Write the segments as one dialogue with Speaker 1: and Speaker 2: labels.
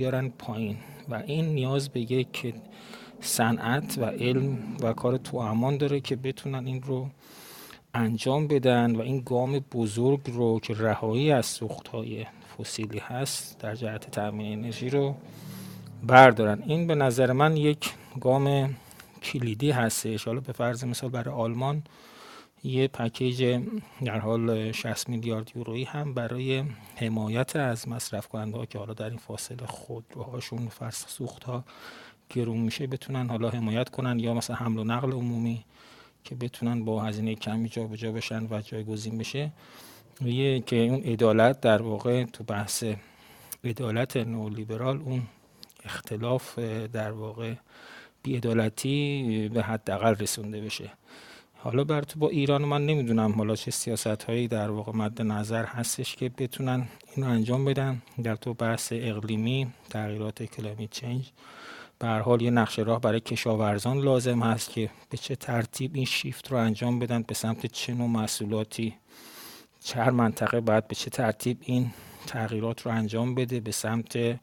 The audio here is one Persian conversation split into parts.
Speaker 1: بیارن پایین. و این نیاز به یک صنعت و علم و کار تو امان داره که بتونن این رو انجام بدن و این گام بزرگ رو که رهایی از سوختهای فسیلی هست در جهت تامین انرژی رو بردارن. این به نظر من یک گام کلیدی هستش. حالا به فرض مثال برای آلمان یه پکیج در حال 60 میلیارد یورویی هم برای حمایت از مصرف کننده ها که حالا در این فاصله خودروهاشون فرس سوخت ها گرون میشه بتونن حالا حمایت کنن یا مثلا حمل و نقل عمومی که بتونن با هزینه کمی جابجا بشن و جایگزین بشه. یه که اون عدالت در واقع تو بحث عدالت نولیبرال اون اختلاف در واقع بیعدالتی به حداقل رسونده بشه. حالا بر تو با ایران من نمی‌دونم. حالا چه سیاست هایی در واقع مد نظر هستش که بتونن اینو انجام بدن. در تو بحث اقلیمی تغییرات کلامیت چنج به حال یه نقشه راه برای کشاورزان لازم هست که به چه ترتیب این شیفت رو انجام بدن به سمت چه نوع محصولاتی چه هر منطقه باید به چه ترتیب این تغییرات رو انجام بده به سمت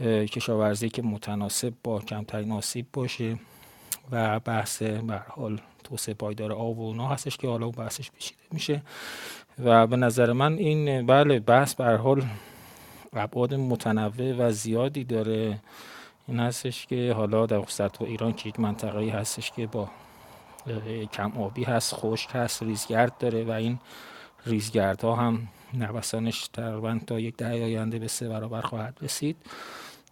Speaker 1: کشاورزی که متناسب با کمترین آسیب باشه و بحث به حال توسعه پایدار آب و اونا هستش که حالا بحثش پیچیده میشه. و به نظر من این بله بحث به حال ابعاد متنوع و زیادی داره. این هستش که حالا در خصوص ایران که یک منطقه هستش که با کم آبی هست خشک هست ریزگرد داره و این ریزگردها هم نوسانش تقریبا تا یک دهه آینده به سه برابر خواهد رسید.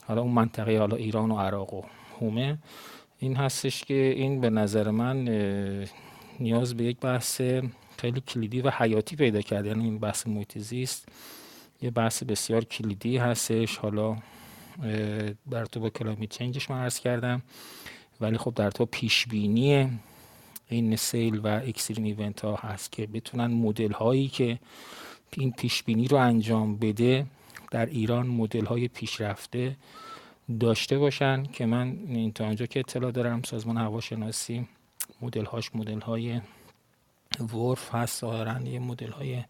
Speaker 1: حالا اون منطقه حالا ایران و عراق و هومه. این هستش که این به نظر من نیاز به یک بحث خیلی کلیدی و حیاتی پیدا کرد. یعنی این بحث محیط یه بحث بسیار کلیدی هستش. حالا بر تو با کلامی چنجش من عرض کردم. ولی خب در تو پیش بینی این سیل و اکسیرین ایونت ها هست که بتونن مدل هایی که این پیش بینی رو انجام بده در ایران مدل های پیشرفته داشته باشن که من این تا آنجا که اطلاع دارم سازمان هواشناسی مدل هاش مدل های ورف هست ظاهرا یه مدل های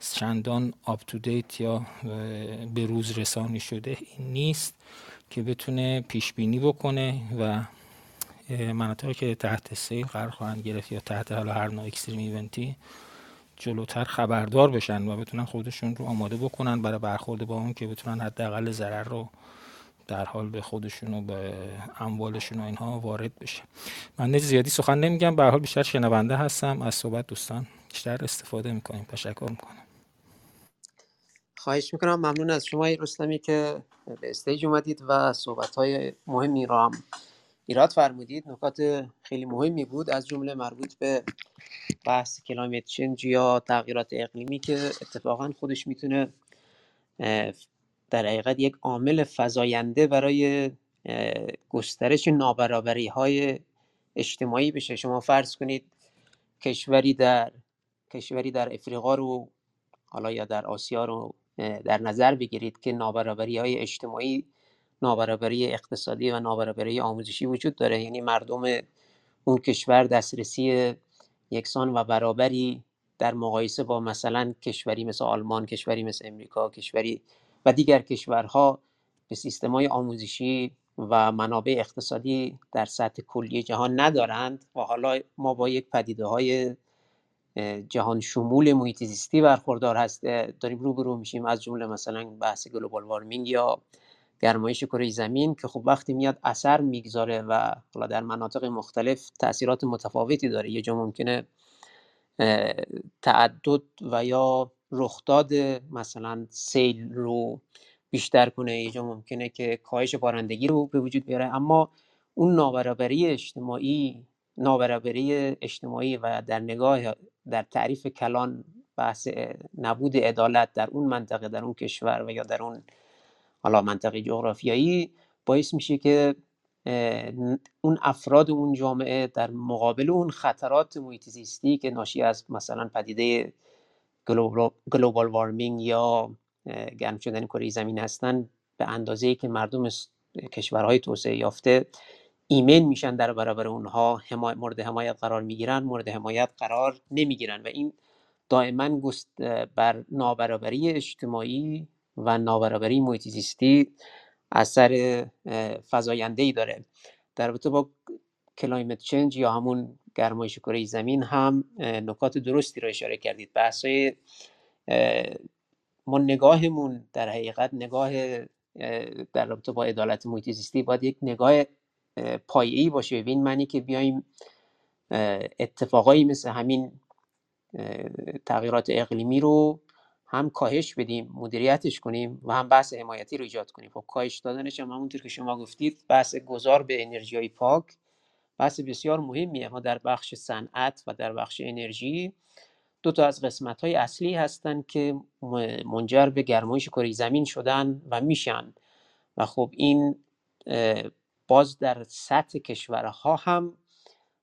Speaker 1: چندان آپ تو دیت یا به روز رسانی شده این نیست که بتونه پیش بینی بکنه و مناطقی که تحت سیل قرار خواهند گرفت یا تحت حالا هر نوع اکستریم ایونتی جلوتر خبردار بشن و بتونن خودشون رو آماده بکنن برای برخورد با اون که بتونن حداقل ضرر رو در حال به خودشون و به اموالشون و اینها وارد بشه. من زیادی سخن نمیگم به حال بیشتر شنونده هستم. از صحبت دوستان بیشتر استفاده می‌کنیم. تشکر می‌کنم.
Speaker 2: خواهش می‌کنم. ممنون از شما رستمی که به stage اومدید و صحبت های مهمی را هم ایراد فرمودید. نکات خیلی مهمی بود. از جمله مربوط به بحث climate change یا تغییرات اقلیمی که اتفاقا خودش می‌تونه در حقیقت یک عامل فزاینده برای گسترش نابرابری های اجتماعی بشه. شما فرض کنید کشوری در کشوری در افریقا رو حالا یا در آسیا رو در نظر بگیرید که نابرابری های اجتماعی نابرابری اقتصادی و نابرابری آموزشی وجود داره. یعنی مردم اون کشور دسترسی یکسان و برابری در مقایسه با مثلا کشوری مثل آلمان کشوری مثل امریکا کشوری و دیگر کشورها به سیستم های آموزشی و منابع اقتصادی در سطح کلی جهان ندارند و حالا ما با یک پدیده های جهان شمول محیط زیستی برخوردار هست داریم روبرو میشیم. از جمله مثلا بحث گلوبال وارمینگ یا گرمایش کره زمین که خب وقتی میاد اثر می‌گذاره و حالا در مناطق مختلف تاثیرات متفاوتی داره. یه جا ممکنه تعدد و یا رخداد مثلا سیل رو بیشتر کنه یه جا ممکنه که کاهش بارندگی رو به وجود بیاره. اما اون نابرابری اجتماعی نابرابری اجتماعی و در نگاه در تعریف کلان بحث نبود عدالت در اون منطقه در اون کشور و یا در اون حالا منطقه جغرافیایی باعث میشه که اون افراد اون جامعه در مقابل اون خطرات محیط زیستی که ناشی از مثلا پدیده global warming یا گرم شدن کره زمین هستن به اندازه که مردم کشورهای توسعه یافته ایمن میشن در برابر اونها مورد حمایت قرار می‌گیرن مورد حمایت قرار نمی‌گیرن و این دائما بر نابرابری اجتماعی و نابرابری محیط زیستی اثر فزاینده ای داره. در رابطه با climate change یا همون گرمایش کره زمین هم نکات درستی رو اشاره کردید. بحثای ما نگاهمون در حقیقت نگاه در رابطه با عدالت محیط زیستی باید یک نگاه پایه‌ای باشه. به معنی که بیایم اتفاقایی مثل همین تغییرات اقلیمی رو هم کاهش بدیم مدیریتش کنیم و هم بحث حمایتی رو ایجاد کنیم. خب کاهش دادنش هم همونطور که شما گفتید بحث گذار به انرژی های پاک. بحث بسیار مهمیه. ما در بخش صنعت و در بخش انرژی دو تا از قسمت های اصلی هستند که منجر به گرمایش کره زمین شدن و میشن. و خب این باز در سطح کشورها هم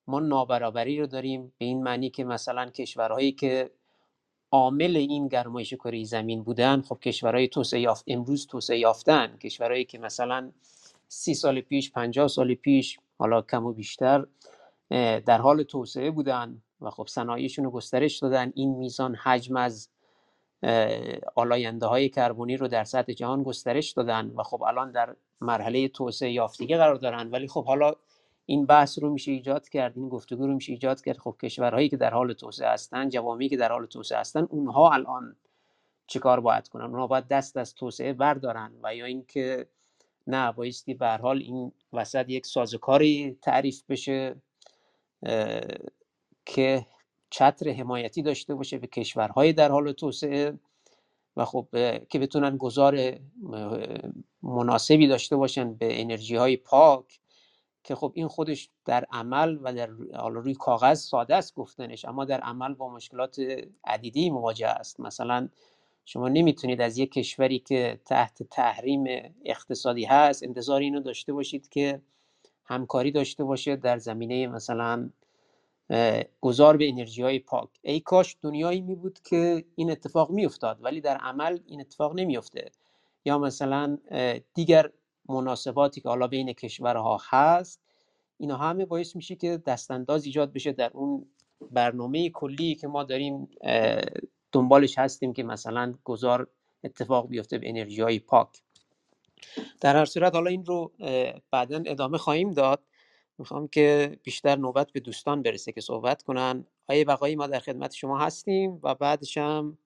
Speaker 2: ما نابرابری رو داریم به این معنی که مثلا کشورهایی که عامل این گرمایش کره زمین بودن خب کشورهای توسعه یافت امروز توسعه یافتن. کشورهایی که مثلا سی سال پیش پنجاه سال پیش حالا کم و بیشتر در حال توسعه بودن و خب صنایعشون رو گسترش دادن. این میزان حجم از آلاینده های کربونی رو در سطح جهان گسترش دادن و خب الان در مرحله توسعه یافتگی قرار دارن. ولی خب حالا این بحث رو میشه ایجاد کرد این گفتگو رو میشه ایجاد کرد. خب کشورهایی که در حال توسعه هستن جوامعی که در حال توسعه هستن اونها الان چیکار باید کنن؟ اونها باید دست از توسعه بردارن و یا اینکه نه بایستی به حال این وسط یک سازوکاری تعریف بشه که چتر حمایتی داشته باشه به کشورهای در حال توسعه و خب که بتونن گذار مناسبی داشته باشن به انرژی های پاک که خب این خودش در عمل و در حالا روی کاغذ ساده است گفتنش اما در عمل با مشکلات عدیدی مواجه است. مثلا شما نمی‌تونید از یک کشوری که تحت تحریم اقتصادی هست انتظار اینو داشته باشید که همکاری داشته باشه در زمینه مثلا گذار به انرژی های پاک. ای کاش دنیایی می بود که این اتفاق می افتاد ولی در عمل این اتفاق نمیافته یا مثلا دیگر مناسباتی که حالا بین کشورها هست اینا همه باعث میشه که دستانداز ایجاد بشه در اون برنامه کلی که ما داریم دنبالش هستیم که مثلا گذار اتفاق بیفته به انرژی های پاک. در هر صورت حالا این رو بعدا ادامه خواهیم داد. می‌خوام که بیشتر نوبت به دوستان برسه که صحبت کنن. آیه بقایی ما در خدمت شما هستیم و بعدش هم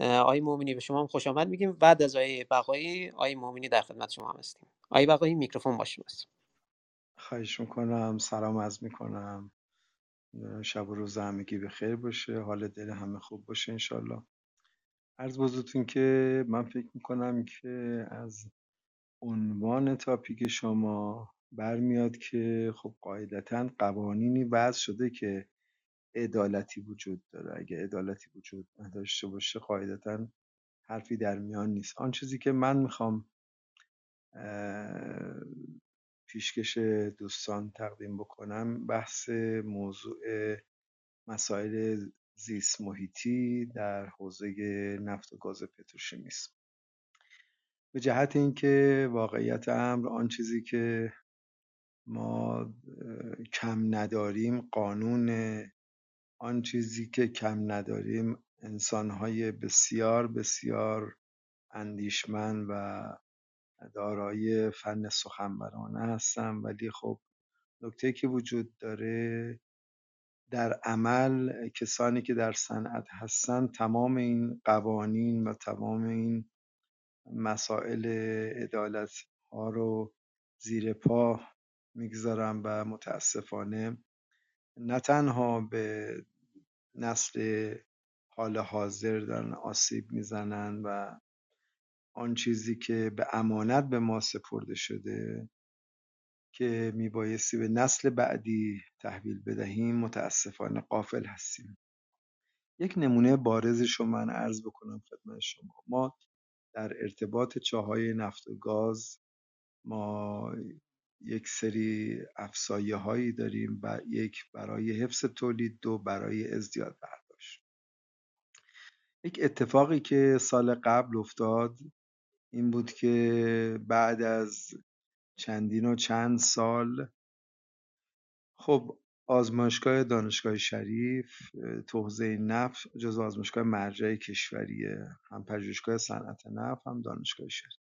Speaker 2: آیه مومنی به شما هم خوش آمد میگیم. بعد از آیه بقایی آیه مومنی در خدمت شما هستیم. آیه بقایی میکروفون باش شماست.
Speaker 3: خواهش می‌کنم سلام از می‌کنم. شب و روز همگی به خیر باشه. حال دل همه خوب باشه انشالله عرض بزرگتون که من فکر می‌کنم که از عنوان تاپیک شما برمیاد که خب قاعدتا قوانینی وضع شده که عدالتی وجود داره. اگه عدالتی وجود نداشته باشه قاعدتا حرفی در میان نیست. آن چیزی که من می‌خوام پیشکش دوستان تقدیم بکنم. بحث موضوع مسائل زیست محیطی در حوزه نفت و گاز پتروشیمی است به جهت اینکه واقعیت امر آن چیزی که ما کم نداریم قانون آن چیزی که کم نداریم انسانهای بسیار بسیار اندیشمند و دارای فن سخنورانه هستن ولی خب نکته که وجود داره در عمل کسانی که در صنعت هستن تمام این قوانین و تمام این مسائل عدالت ها رو زیر پا می‌گذارن و متاسفانه نه تنها به نسل حال حاضر دارن آسیب می‌زنن و آن چیزی که به امانت به ما سپرده شده که میبایستی به نسل بعدی تحویل بدهیم متاسفانه قافل هستیم. یک نمونه بارزش رو من عرض بکنم خدمت شما. ما در ارتباط چاهای نفت و گاز ما یک سری افزایه هایی داریم و یک برای حفظ تولید دو برای ازدیاد برداشت. یک اتفاقی که سال قبل افتاد این بود که بعد از چندین و چند سال خب آزمایشگاه دانشگاه شریف تو حوزه نفت جز آزمایشگاه مرجع کشوریه هم پژوهشگاه صنعت نفت هم دانشگاه شریف.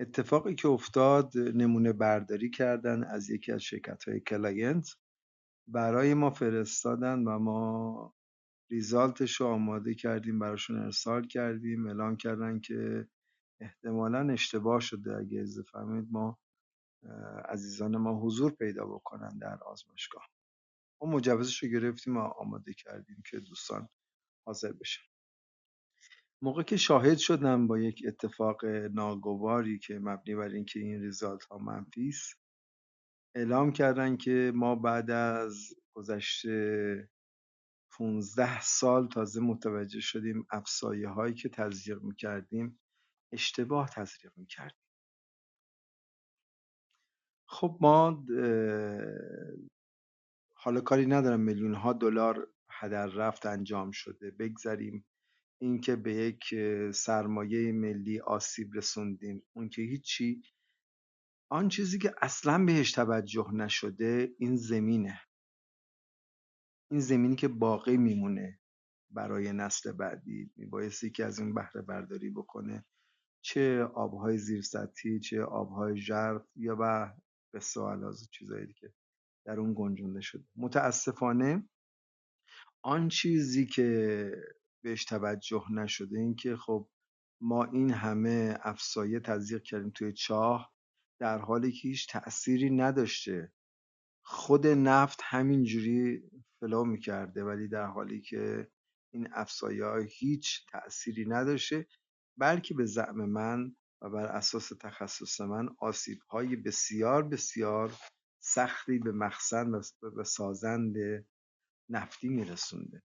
Speaker 3: اتفاقی که افتاد نمونه برداری کردن از یکی از شرکت های client. برای ما فرستادن و ما ریزالتش رو آماده کردیم براشون ارسال کردیم اعلام کردن که احتمالا اشتباه شده اگه از فهمید ما عزیزان ما حضور پیدا بکنن در آزمایشگاه. ما مجوزش رو گرفتیم و آماده کردیم که دوستان حاضر بشن. موقع که شاهد شدم با یک اتفاق ناگواری که مبنی بر اینکه این ریزالت ها منفی است اعلام کردن که ما بعد از گذشته 15 سال تازه متوجه شدیم افسایه هایی که تزریق می‌کردیم اشتباه تزریق می‌کردیم. خب ما حالا کاری ندارم میلیون ها دلار هدر رفت انجام شده بگذریم. اینکه به یک سرمایه ملی آسیب رسوندیم اون که هیچی. آن چیزی که اصلا بهش توجه نشده این زمینه. این زمینی که باقی میمونه برای نسل بعدی میبایستی که از این بهره برداری بکنه. چه آبهای زیرسطحی چه آبهای ژرف یا به به سوال از چیزایی که در اون گنجونده شده. متاسفانه آن چیزی که بهش توجه نشده این که خب ما این همه افسایه تزریق کردیم توی چاه در حالی که هیچ تأثیری نداشته. خود نفت همینجوری فلو می‌کرده ولی در حالی که این افسایه هیچ تأثیری نداشته. بلکه به زعم من و بر اساس تخصص من آسیب های بسیار بسیار سختی به مخزن و سازند نفتی میرسونده.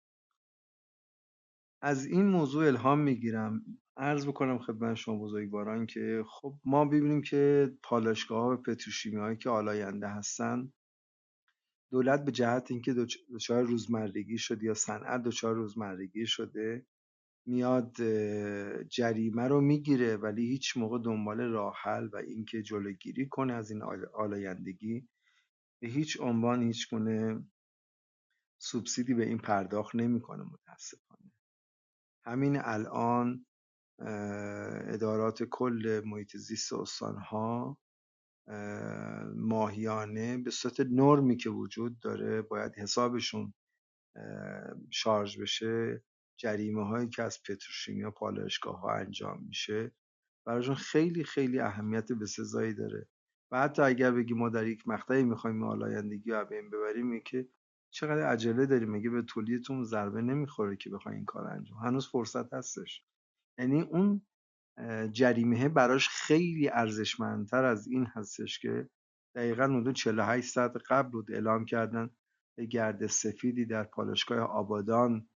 Speaker 3: از این موضوع الهام می‌گیرم. عرض بکنم خدمت شما بزرگواران که خب ما ببینیم که پالایشگاه ها و پتروشیمی هایی که آلاینده هستن دولت به جهت اینکه دچار روزمرگی شده یا صنعت دچار روزمرگی شده میاد جریمه رو می‌گیره ولی هیچ موقع دنبال راه حل و اینکه جلوگیری کنه از این آلایندگی. به هیچ عنوان هیچ گونه سوبسیدی به این پرداخت نمی‌کنه متاسفانه. همین الان ادارات کل محیط زیست استانها ماهیانه به صورت نرمی که وجود داره باید حسابشون شارژ بشه. جریمه هایی که از پتروشیمیا پالایشگاه ها انجام میشه براشون خیلی خیلی اهمیت بسزایی داره. و حتی اگر بگیم ما در یک مقطعی می‌خوایم آلایندگی رو بین ببریم که چقدر عجله داریم. مگه به تولیدتون ضربه نمی‌خوره که بخواین این کار انجام. هنوز فرصت هستش. یعنی اون جریمه براش خیلی ارزشمندتر از این هستش که دقیقا حدود 48 ساعت قبل بود اعلام کردن گرد سفیدی در پالشگاه آبادان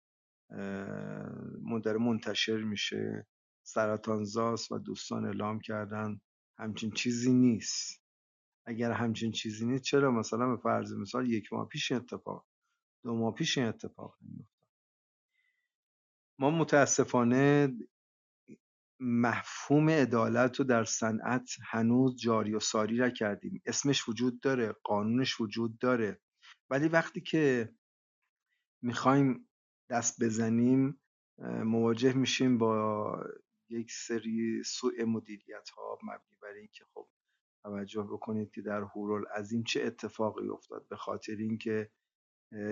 Speaker 3: داره منتشر میشه. سرطانزاست و دوستان اعلام کردن همچین چیزی نیست. اگر همچین چیزی نیست چرا مثلا به فرض مثال یک ماه پیش اتفاق دو ماه پیش این اتفاق نمیافتاد؟ ما متاسفانه مفهوم عدالت رو در صنعت هنوز جاری و ساری نکردیم. اسمش وجود داره قانونش وجود داره. ولی وقتی که می‌خوایم دست بزنیم مواجه میشیم با یک سری سوء مدیریت ها مبنی بر اینکه خب توجه بکنید که در این چه اتفاقی افتاد. به خاطر اینکه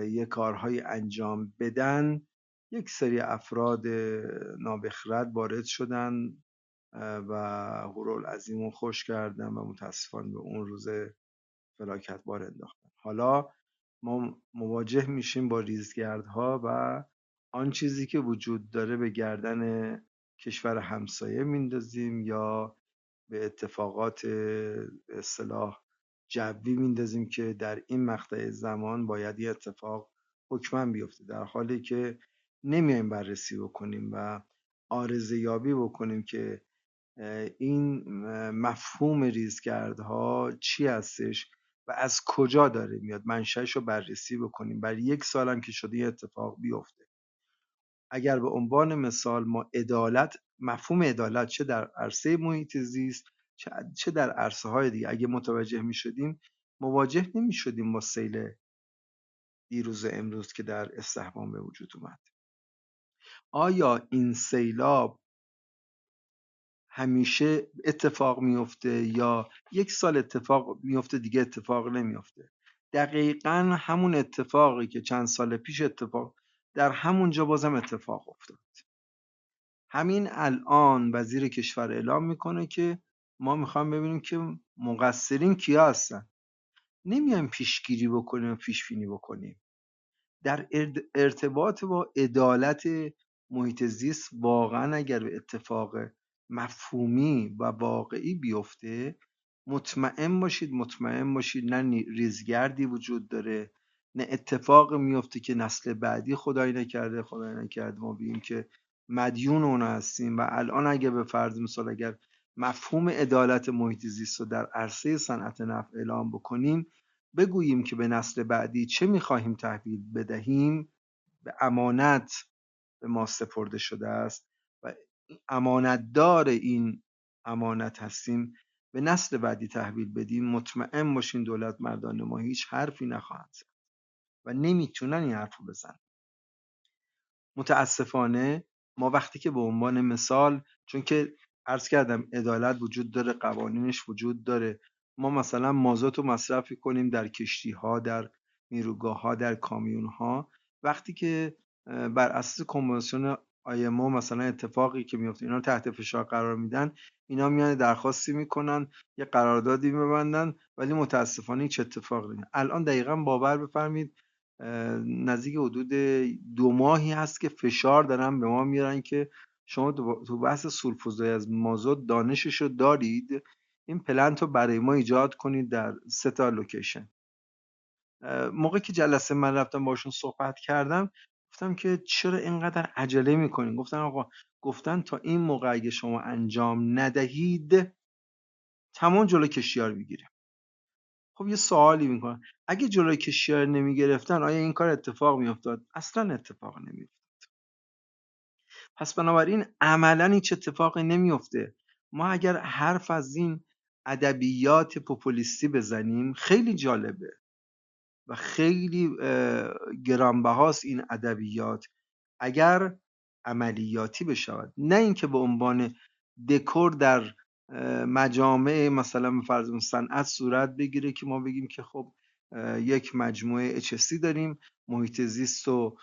Speaker 3: یه کارهای انجام بدن یک سری افراد نابخرد وارد شدن و هورالعظیم رو خوش کردن و متاسفانه به اون روز فلاکت بار انداختن. حالا ما مواجه میشیم با ریزگردها و آن چیزی که وجود داره به گردن کشور همسایه میندازیم یا به اتفاقات اصطلاح جوی میندازیم که در این مقطع زمان باید یه اتفاق حکما بیفته. در حالی که نمیایم بررسی بکنیم و آرزه یابی بکنیم که این مفهوم ریزگردها چی هستش و از کجا داره میاد؟ منشأش رو بررسی بکنیم. برای یک سالم که شده یه اتفاق بیفته. اگر به عنوان مثال ما عدالت مفهوم عدالت چه در عرصه محیط زیست چه در عرصه های دیگه اگه متوجه می شدیم مواجه نمی شدیم با سیل دیروز امروز که در استحبام به وجود اومد. آیا این سیلاب همیشه اتفاق میفته یا یک سال اتفاق میفته دیگه اتفاق نمیفته دقیقا همون اتفاقی که چند سال پیش اتفاق در همونجا بازم اتفاق افتاد. همین الان وزیر کشور اعلام می‌کنه که ما می‌خوام ببینیم که مقصرین کیا هستن. نمیایم پیشگیری بکنیم و پیش بینی بکنیم. در ارتباط با عدالت محیط زیست واقعا اگر به اتفاق مفهومی و واقعی بیفته مطمئن باشید مطمئن باشید نه ریزگردی وجود داره نه اتفاق میفته که نسل بعدی خدایی نکرده خدایی نکرده. ما بگیم که مدیون اون هستیم و الان اگه به فرض مثال اگر مفهوم عدالت محیط زیست رو در عرصه صنعت نفت اعلام بکنیم بگوییم که به نسل بعدی چه می‌خواهیم تحویل بدهیم؟ به امانت به ما سپرده شده است. امانتدار این امانت هستیم. به نسل بعدی تحویل بدیم مطمئن باشین دولت مردان ما هیچ حرفی نخواهند زد و نمی‌تونن این حرف رو بزن متاسفانه ما وقتی که به عنوان مثال چون که عرض کردم عدالت وجود داره قوانینش وجود داره ما مثلا مازوت رو مصرف کنیم در کشتی ها در نیروگاه ها در کامیون ها وقتی که بر اساس کنوانسیون آیمو مثلا اتفاقی که میفته اینا تحت فشار قرار میدن اینا میان درخواستی می‌کنن یه قراردادی میبندن ولی متاسفانه هیچ اتفاقی نیست. الان دقیقا باور بفرمید نزدیک حدود دو ماهی هست که فشار دارن به ما میارن که شما تو بحث سولفورزدایی از مازوت دانشش دارید این plant رو برای ما ایجاد کنید در سه تا location. موقعی که جلسه من رفتم باشون صحبت کردم گفتم که چرا اینقدر عجله می‌کنین؟ گفتن آقا گفتن تا این موقع اگه شما انجام ندهید تمام جلو کشتیا رو بگیریم خب یه سوالی می‌کنن اگه جلوی کشیار نمی‌گرفتن آیا این کار اتفاق میافتاد؟ اصلا اتفاق نمیافتاد. پس بنابراین عملا هیچ اتفاقی نمیفته ما اگر حرف از این ادبیات پوپولیستی بزنیم خیلی جالبه. و خیلی گرانبهاست این ادبیات. اگر عملیاتی بشود نه اینکه به عنوان دکور در مجامع مثلا فرض صنعت صورت بگیره که ما بگیم که خب یک مجموعه HSC داریم محیط زیست رو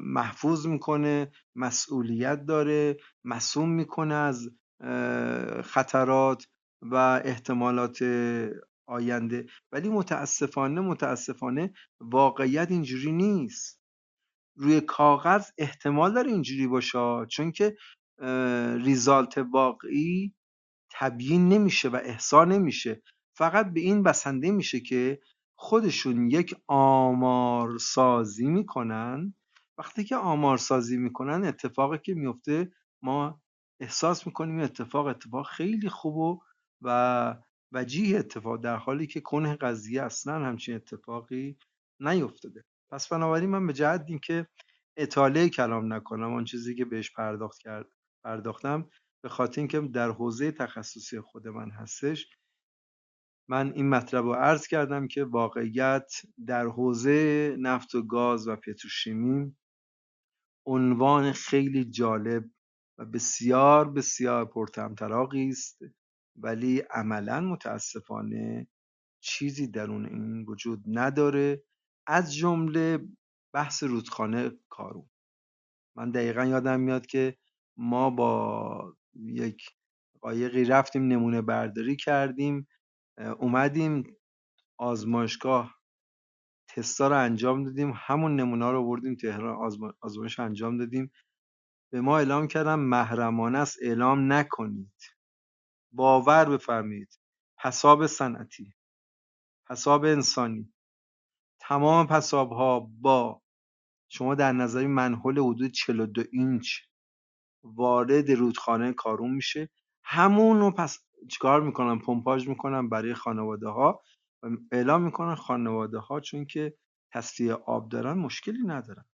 Speaker 3: محفوظ می‌کنه مسئولیت داره مسئول می‌کنه از خطرات و احتمالات آینده. ولی متاسفانه متاسفانه واقعیت اینجوری نیست. روی کاغذ احتمال داره اینجوری باشه چون که ریزالت واقعی تبیین نمیشه و احسا نمیشه. فقط به این بسنده میشه که خودشون یک آمارسازی می‌کنن. وقتی که آمارسازی می‌کنن اتفاقی که میفته ما احساس می‌کنیم اتفاق اتفاق خیلی خوب و وجیه اتفاق در حالی که کنه قضیه اصلا همچین اتفاقی نیفتاده. پس بنابراین من به جهت اینکه اطاله کلام نکنم آن چیزی که بهش پرداخت کرد پرداختم به خاطر اینکه در حوزه تخصصی خود من هستش من این مطلب رو عرض کردم که واقعیت در حوزه نفت و گاز و پتروشیمی عنوان خیلی جالب و بسیار بسیار پرطمطراقی است. ولی عملا متاسفانه چیزی درون این وجود نداره. از جمله بحث رودخانه کارون. من دقیقا یادم میاد که ما با یک قایقی رفتیم نمونه برداری کردیم اومدیم آزمایشگاه تستا رو انجام دادیم. همون نمونه رو بردیم تهران آزمایش انجام دادیم. به ما اعلام کردم محرمانه است اعلام نکنید. باور بفرمایید. پساب صنعتی. پساب انسانی. تمام پساب ها با شما در نظر منحل حدود 42 اینچ وارد رودخانه کارون میشه. همون رو پس چیکار می‌کنن پمپاژ می‌کنن برای خانواده ها و اعلام می‌کنن خانواده ها چون که تصفیه آب دارن مشکلی ندارن.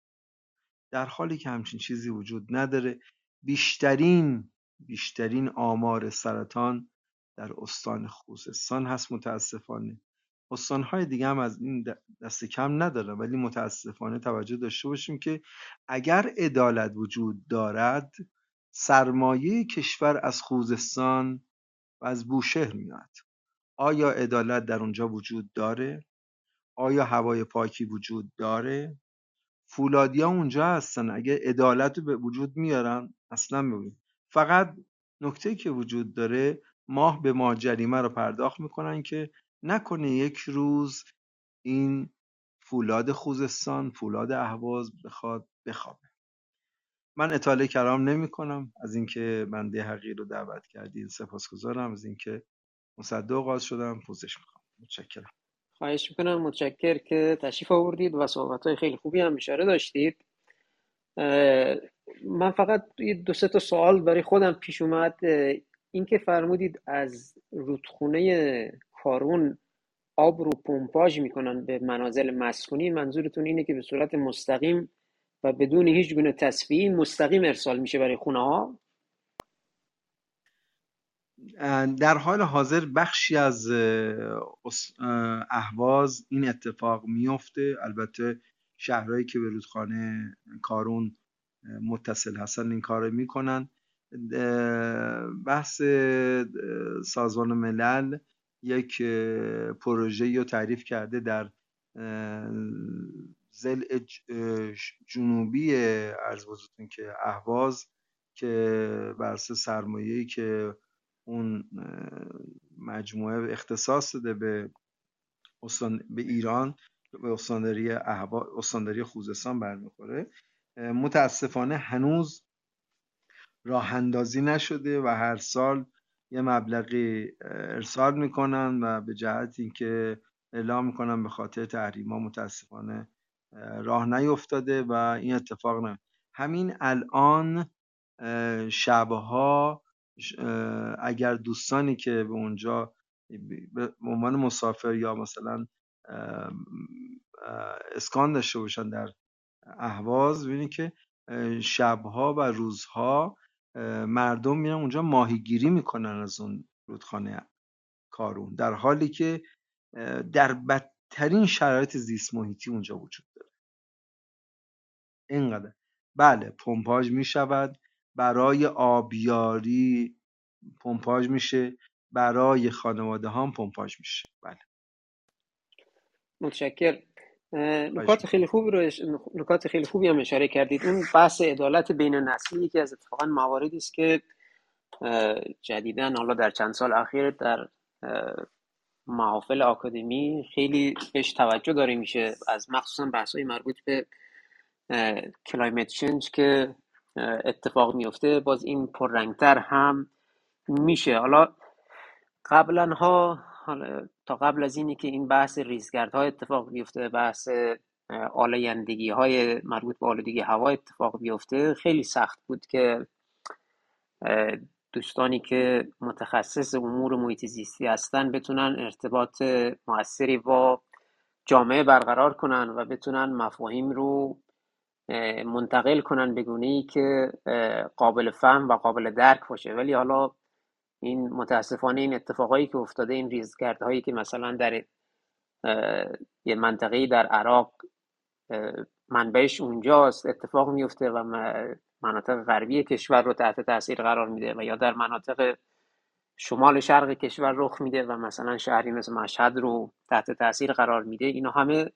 Speaker 3: در حالی که همچین چیزی وجود نداره. بیشترین بیشترین آمار سرطان در استان خوزستان هست متاسفانه. استانهای دیگه هم از این دست کم نداره ولی متاسفانه توجه داشته باشیم که اگر عدالت وجود دارد سرمایه کشور از خوزستان و از بوشهر میاد. آیا عدالت در اونجا وجود داره؟ آیا هوای پاکی وجود داره؟ فولادیا اونجا هستن. اگه عدالت به وجود میارن اصلا ببین فقط نکته که وجود داره ماه به ماه جریمه رو پرداخت می‌کنن که نکنه یک روز این فولاد خوزستان فولاد اهواز بخواد بخوابه. من اطاله کلام نمی کنم از اینکه بنده حقیر رو دعوت کردین سپاسگزارم از اینکه مصدق آغاز شدم پوزش می‌خوام. متشکرم.
Speaker 2: خواهش می‌کنم. متشکر که تشریف آوردید و صحبت های خیلی خوبی هم اشاره داشتید. من فقط دو سه تا سوال برای خودم پیش اومد. اینکه فرمودید از رودخونه کارون آب رو پمپاژ می‌کنن به منازل مسکونی منظورتون اینه که به صورت مستقیم و بدون هیچ گونه تصفیه مستقیم ارسال میشه برای خونه ها
Speaker 3: در حال حاضر بخشی از اهواز این اتفاق میفته البته شهرهایی که به رودخانه کارون متصل هستن این کار می‌کنن. بحث سازمان ملل یک پروژه رو تعریف کرده در زل جنوبی از که اهواز که بر سرمایه‌ای که اون مجموعه اختصاص داده به به ایران به استانداری استانداری خوزستان برمیخوره. متاسفانه هنوز راه اندازی نشده و هر سال یه مبلغی ارسال می‌کنن و به جهت اینکه اعلام می‌کنن به خاطر تحریما متاسفانه راه نیفتاده و این اتفاق نه. همین الان شبها اگر دوستانی که به اونجا به عنوان مسافر یا مثلا اسکان داشته باشن در اهواز ببینید که شبها و روزها مردم میرن اونجا ماهیگیری می‌کنن از اون رودخانه کارون در حالی که در بدترین شرایط زیست محیطی اونجا وجود داره. اینقدر. بله پمپاژ می‌شود. برای آبیاری پمپاژ میشه. برای خانواده هم پمپاژ میشه. بله.
Speaker 2: متشکر نکات خیلی خوبی رو نکات خیلی خوبی هم اشاره کردید. اون بحث عدالت بین نسلی که از اتفاقا مواردی است که جدیدا حالا در چند سال اخیر در محافل آکادمیک خیلی بهش توجه داره میشه از مخصوصا بحث های مربوط به climate change که اتفاق میفته. باز این پررنگتر هم میشه. حالا قبلا ها تا قبل از اینی که این بحث ریزگردها اتفاق بیفته بحث آلایندگی های مربوط به آلودگی هوا اتفاق بیفته خیلی سخت بود که دوستانی که متخصص امور محیط زیستی هستن بتونن ارتباط موثری با جامعه برقرار کنن و بتونن مفاهیم رو منتقل کنن به ای که قابل فهم و قابل درک باشه. ولی حالا این متاسفانه این اتفاقایی که افتاده این ریزگردهایی که مثلا در یه منطقه در عراق منبعش اونجاست اتفاق میفته و مناطق غربی کشور رو تحت تاثیر قرار میده و یا در مناطق شمال شرق کشور رخ میده و مثلا شهری مثل مشهد رو تحت تاثیر قرار میده. اینا همه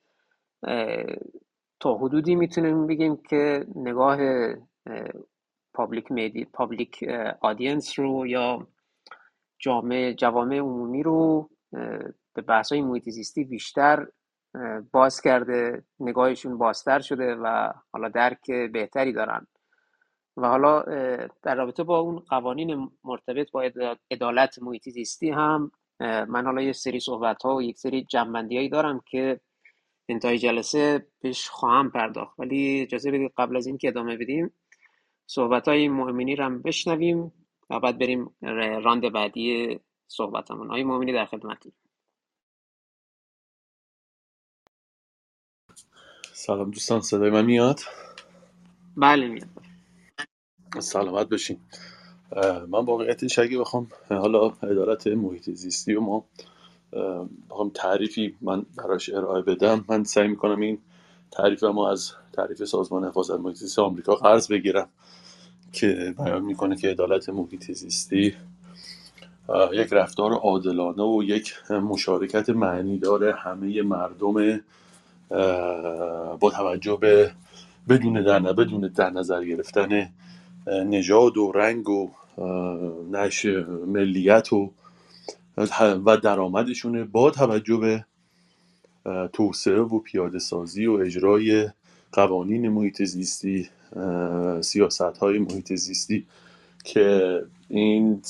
Speaker 2: تا حدودی می‌تونیم بگیم که نگاه public میدی public audience رو یا جامعه جوامع عمومی رو به بحث های محیط زیستی بیشتر باز کرده نگاهشون بازتر شده و حالا درک بهتری دارن. و حالا در رابطه با اون قوانین مرتبط با عدالت محیط زیستی هم من حالا یه سری صحبت ها و یک سری جنبندی هایی دارم که انتهای جلسه بهش خواهم پرداخت. ولی اجازه بدید قبل از اینکه ادامه بدیم صحبت های مهمینی رو هم بشنویم. و بعد بریم راند بعدی صحبتمون. های مهمینی در خدمتی
Speaker 4: سلام دوستان صدای من میاد؟
Speaker 2: بله میاد.
Speaker 4: سلامت بشین من واقعیتش اگه بخوام حالا عدالت محیط زیستی و ما بخوام تعریفی من براش ارائه بدم. من سعی می‌کنم این تعریف ما از تعریف سازمان حفاظت محیط زیست آمریکا قرض بگیرم. که بیان می‌کنه که عدالت محیط زیستی یک رفتار عادلانه و یک مشارکت معنیدار همه مردم با توجه به بدون در بدون در نظر گرفتن نژاد و رنگ و نش ملیت و و درآمدشونه با توجه به توسعه و پیاده سازی و اجرای قوانین محیط زیستی سیاست های محیط زیستی که این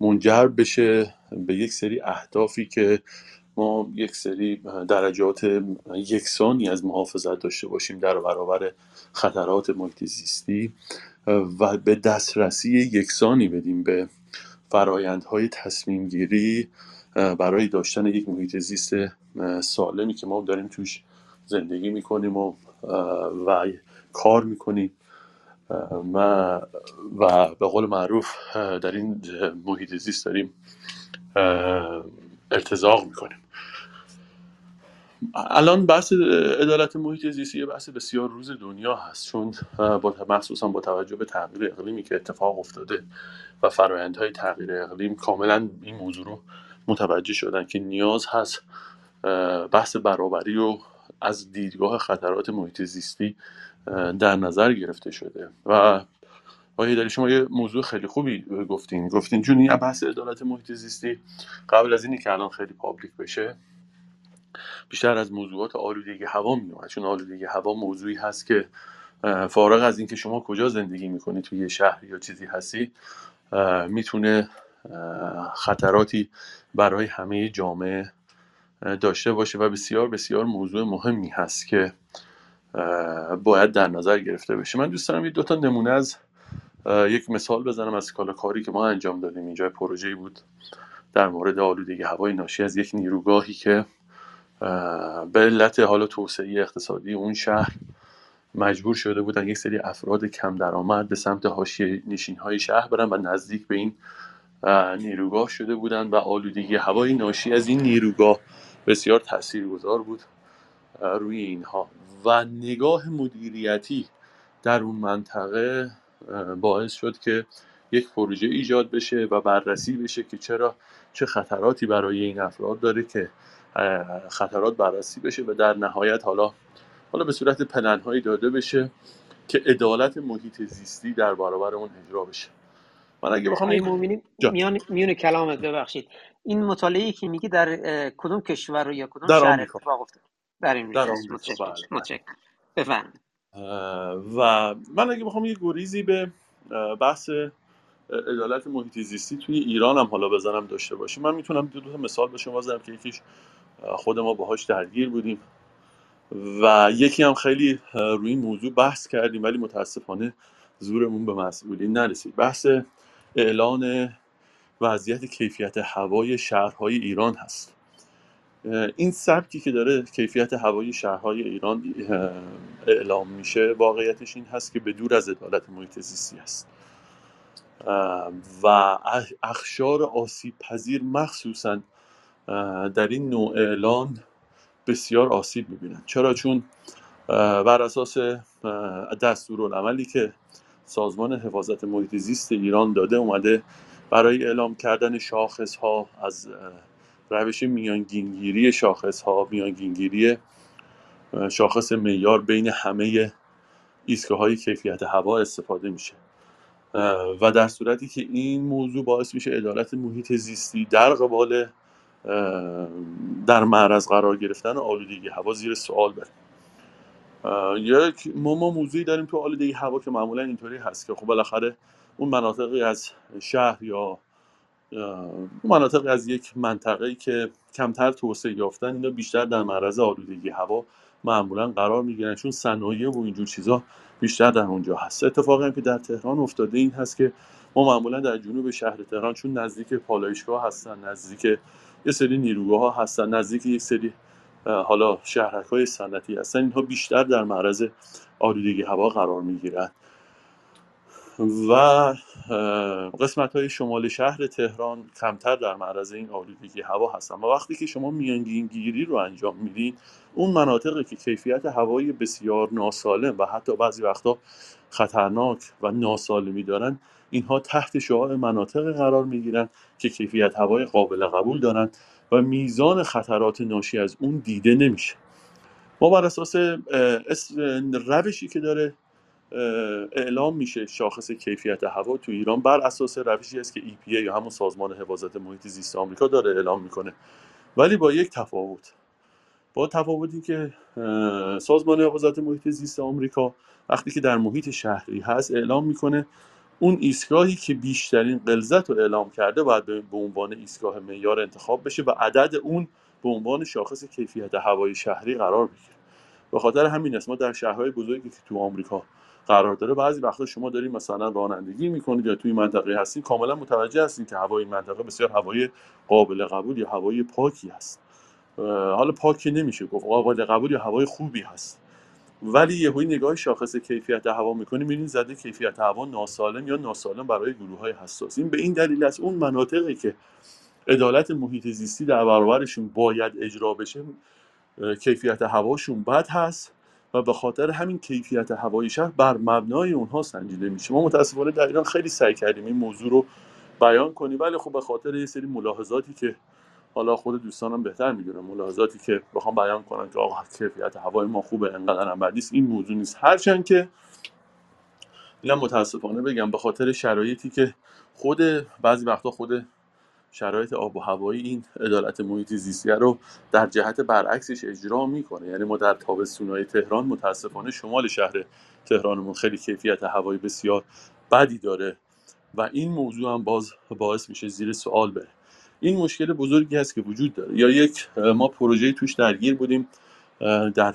Speaker 4: منجر بشه به یک سری اهدافی که ما یک سری درجات یکسانی از محافظت داشته باشیم در برابر خطرات محیط زیستی و به دسترسی یکسانی بدیم به فرایندهای تصمیم گیری برای داشتن یک محیط زیست سالمی که ما داریم توش زندگی می‌کنیم و, و کار می‌کنیم و, و به قول معروف در این محیط زیست داریم ارتزاق می‌کنیم. الان بحث عدالت محیط زیستی یه بحث بسیار روز دنیا هست چون با مخصوصا با توجه به تغییر اقلیمی که اتفاق افتاده و فرایندهای تغییر اقلیم کاملا این موضوع رو متوجه شدن که نیاز هست بحث برابری و از دیدگاه خطرات محیط زیستی در نظر گرفته شده. و آقای داری شما یه موضوع خیلی خوبی گفتین. گفتین چون این بحث عدالت محیط زیستی قبل از اینی که الان خیلی پابلیک بشه بیشتر از موضوعات آلودگی هوا میومد چون آلودگی هوا موضوعی هست که فارغ از اینکه شما کجا زندگی می‌کنی توی یه شهر یا چیزی هستی می‌تونه خطراتی برای همه جامعه داشته باشه و بسیار بسیار موضوع مهمی هست که باید در نظر گرفته بشه. من دوست دارم یه دوتا نمونه از یک مثال بزنم از کالا کاری که ما انجام دادیم. اینجا پروژه‌ای بود در مورد آلودگی هوای ناشی از یک نیروگاهی که به علت حال توسعه اقتصادی اون شهر مجبور شده بودن یک سری افراد کم درآمد به سمت حاشیه نشین های شهر برن و نزدیک به این نیروگاه شده بودن و آلودگی هوای ناشی از این نیروگاه بسیار تاثیرگذار بود روی اینها. و نگاه مدیریتی در اون منطقه باعث شد که یک پروژه ایجاد بشه و بررسی بشه که چرا چه خطراتی برای این افراد داره که خطرات بررسی بشه و در نهایت حالا حالا به صورت پلنهایی داده بشه که عدالت محیط زیستی در برابر اون اجرا بشه.
Speaker 2: من اگه بخوام این میان میون کلامت ببخشید. این مطالعه که میگی در کدوم کشور رو یا کدوم
Speaker 4: در شهر اتفاق
Speaker 2: افتاد در این
Speaker 4: در
Speaker 2: بله.
Speaker 4: و من اگه بخوام یه گریزی به بحث عدالت محیط زیستی توی ایران هم حالا بزنم داشته باشیم. من می‌تونم دو, دو مثال به شما بزنم که یکیش خود ما باهاش درگیر بودیم و یکی هم خیلی روی این موضوع بحث کردیم ولی متاسفانه زورمون به مسئولین نرسید. بحث اعلان وضعیت کیفیت هوای شهرهای ایران هست. این سبکی که داره کیفیت هوای شهرهای ایران اعلام میشه واقعیتش این هست که به دور از عدالت محیط زیستی است و اخشار آسیب پذیر مخصوصا در این نوع اعلان بسیار آسیب می‌بینن. چرا؟ چون بر اساس دستورالعملی که سازمان حفاظت محیط زیست ایران داده اومده برای اعلام کردن شاخص ها از روش میانگینگیری شاخص ها میانگینگیری شاخص معیار بین همه ایستگاه های کیفیت هوا استفاده میشه. و در صورتی که این موضوع باعث میشه عدالت محیط زیستی در قبال در معرض قرار گرفتن آلودگی هوا زیر سوال بره. یک ما ما موضوعی داریم تو آلودگی هوا که معمولا اینطوری هست که خب بالاخره اون مناطقی از شهر یا مناطقی از یک منطقه که کمتر توسعه یافتن اینا بیشتر در معرض آلودگی هوا معمولا قرار می‌گیرن. چون صنایع و اینجور چیزا بیشتر در اونجا هست. اتفاقی هم که در تهران افتاده این هست که ما معمولا در جنوب شهر تهران چون نزدیک پالایشگاه هستن نزدیک یه سری نیروگاه ها هستن نزدیک یک سری حالا شهرک های صنعتی هستن اینها بیشتر در معرض آلودگی هوا قرار می‌گیرن. و قسمت های شمال شهر تهران کمتر در معرض این آلودگی هوا هستن. و وقتی که شما میانگین گیری رو انجام میدین اون مناطقی که کیفیت هوایی بسیار ناسالم و حتی بعضی وقتا خطرناک و ناسالمی دارن اینها تحت شعاع مناطق قرار می‌گیرن که کیفیت هوای قابل قبول دارن. و میزان خطرات ناشی از اون دیده نمیشه. ما بر اساس روشی که داره اعلام میشه شاخص کیفیت هوا تو ایران. بر اساس روشی است که EPA یا همون سازمان حفاظت محیط زیست آمریکا داره اعلام می‌کنه. ولی با یک تفاوت. با تفاوتی که سازمان حفاظت محیط زیست آمریکا وقتی که در محیط شهری هست اعلام می‌کنه اون ایستگاهی که بیشترین غلظت رو اعلام کرده باید به عنوان ایستگاه معیار انتخاب بشه و عدد اون به عنوان شاخص کیفیت هوای شهری قرار بگیره. به خاطر همین است ما در شهرهای بزرگی که تو آمریکا قرار داره بعضی وقتا شما داریم مثلا رانندگی می‌کنید یا توی منطقه هستین کاملا متوجه هستین که هوای منطقه بسیار هوای قابل قبول یا هوای پاکی هست. حالا پاکی نمیشه گفت قابل قبول یا هوای خوبی هست. ولی یهوی نگاه شاخص کیفیت هوا می‌کنی می‌بینید زده کیفیت هوا ناسالم یا ناسالم برای گروه های حساس. این به این دلیل است اون مناطقی که عدالت محیط زیستی در برابرشون باید اجرا بشه کیفیت هواشون بد هست و به خاطر همین کیفیت هوای شهر بر مبنای اونها سنجیده میشه. ما متاسفانه در ایران خیلی سعی کردیم این موضوع رو بیان کنیم ولی خب به خاطر یه سری ملاحظاتی که حالا خود دوستانم بهتر می‌دونم ملاحظاتی که بخوام بیان کنم که آقا کیفیت هوای ما خوبه انقدر هم بد نیست. این موضوع نیست. هرچند که اینم متاسفانه بگم به خاطر شرایطی که خود بعضی وقتا خود شرایط آب و هوایی این عدالت محیط زیستیه رو در جهت برعکسش اجرا می‌کنه. یعنی ما در تابستونهای تهران متاسفانه شمال شهر تهرانمون خیلی کیفیت هوایی بسیار بدی داره و این موضوع هم باز باعث میشه زیر سوال بره. این مشکل بزرگی هست که وجود داره. یا یک ما پروژه توش درگیر بودیم در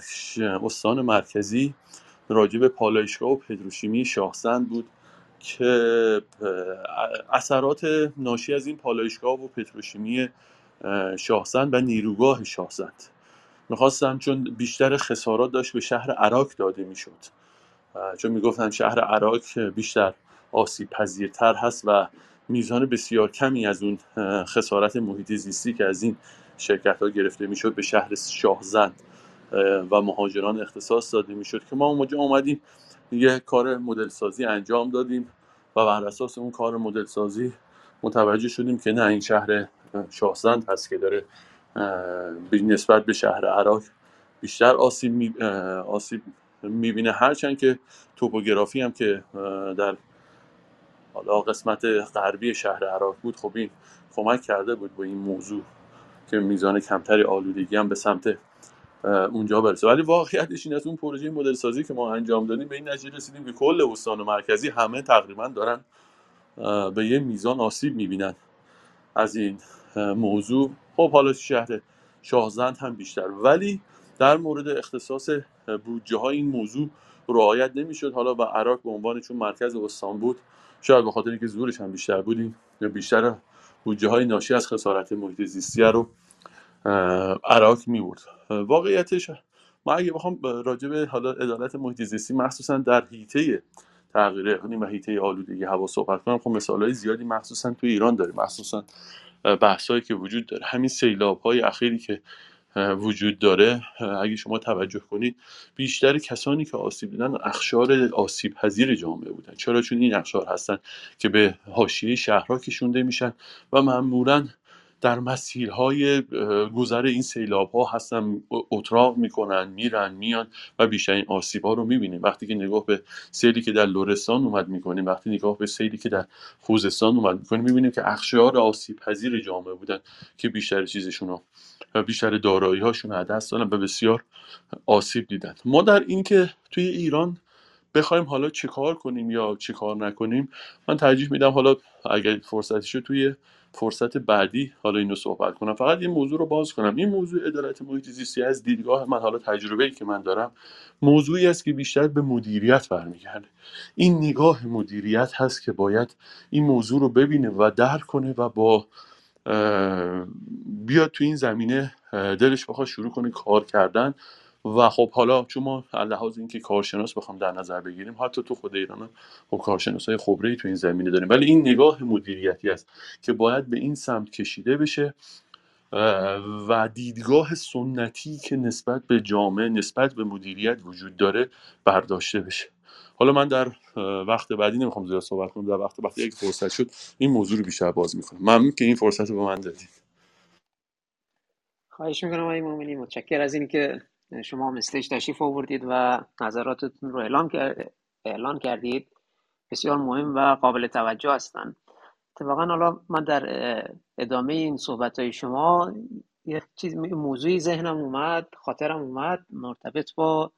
Speaker 4: استان مرکزی راجع به پالایشگاه و پتروشیمی شاهزند بود که اثرات ناشی از این پالایشگاه و پتروشیمی شاهزند و نیروگاه شاهزند. می‌خواستم چون بیشتر خسارات داشت به شهر عراق داده می‌شد. چون می‌گفتن شهر عراق بیشتر آسیب پذیرتر هست و میزان بسیار کمی از اون خسارت محیط زیستی که از این شرکت ها گرفته می‌شد به شهر شاهزند و مهاجران اختصاص داده می‌شد که ما اونجا اومدیم یه کار مدل سازی انجام دادیم و بر اساس اون کار مدل سازی متوجه شدیم که نه این شهر شاهزند هست که داره نسبت به شهر عراق بیشتر آسیب می آسیب می‌بینه. هرچند که توپوگرافی هم که در حالا قسمت غربی شهر عراق بود خب این کمک کرده بود با این موضوع که میزان کمتری آلودگی هم به سمت اونجا برسه. ولی واقعیتش این از اون پروژه مدل سازی که ما انجام دادیم به این نتیجه رسیدیم که کل استان و مرکزی همه تقریبا دارن به یه میزان آسیب می‌بینن از این موضوع. خب حالا شهر شاهزند هم بیشتر. ولی در مورد اختصاص بودجه های این موضوع رعایت نمی‌شد. حالا با عراق به عنوان چون مرکز استان بود شاید به خاطر اینکه زورش هم بیشتر بودیم یا بیشتر بودجه های ناشی از خسارت محیط زیستی رو عراق می بود واقعیتش ما اگه بخوام راجع به حالا عدالت محیط زیستی مخصوصا در حیطه تغییر اقلیم و حیطه آلودگی هوا صحبت کنم خب مثالهای زیادی مخصوصا تو ایران داریم مخصوصا بحثایی که وجود داره. همین سیلاب های اخیری که وجود داره اگه شما توجه کنید بیشتر کسانی که آسیب دیدن اخشار آسیب پذیر جامعه بودن. چرا؟ چون این اخشار هستن که به حاشیه شهرها کشونده میشن و معمولا در مسیرهای گذر این سیلاب ها هستن اتراق می‌کنن میرن میان و بیشترین آسیب ها رو می‌بینیم. وقتی که نگاه به سیلی که در لورستان اومد می‌کنیم وقتی نگاه به سیلی که در خوزستان اومد می‌کنیم می‌بینیم که اخشار آسیب پذیر جامعه بودن که بیشتر چیزشون رو بیشتر دارایی هاشون از دست دادن و بسیار آسیب دیدن. ما در اینکه توی ایران بخوایم حالا چیکار کنیم یا چیکار نکنیم من ترجیح میدم حالا اگر فرصتی شد توی فرصت بعدی حالا اینو صحبت کنم. فقط این موضوع رو باز کنم. این موضوع عدالت محیط زیستی از دیدگاه من حالا تجربه‌ای که من دارم موضوعی است که بیشتر به مدیریت برمیگرده. این نگاه مدیریت هست که باید این موضوع رو ببینه و درک کنه و با بیاد تو این زمینه دلش بخواد شروع کنه کار کردن و خب حالا چون ما لحاظ اینکه کارشناس بخوام در نظر بگیریم حتی تو خود ایران خب کارشناس های خبره تو این زمینه داریم. ولی این نگاه مدیریتی است که باید به این سمت کشیده بشه و دیدگاه سنتی که نسبت به جامعه نسبت به مدیریت وجود داره برداشته بشه. حالا من در وقت بعدی نمی‌خوام زیاد صحبت کنم در وقت وقتی یک فرصت شد این موضوع رو بیشتر باز می‌کنم. ممنون که این فرصت رو به من دادید.
Speaker 2: خواهش می‌کنم آقای مومنی متشکر از اینکه شما هم استیج تشریف آوردید و نظراتتون رو اعلام, اعلان کردید. بسیار مهم و قابل توجه هستند اتفاقا حالا من در ادامه این صحبت های شما یه چیز موضوعی ذهنم اومد خاطرم اومد مرتبط با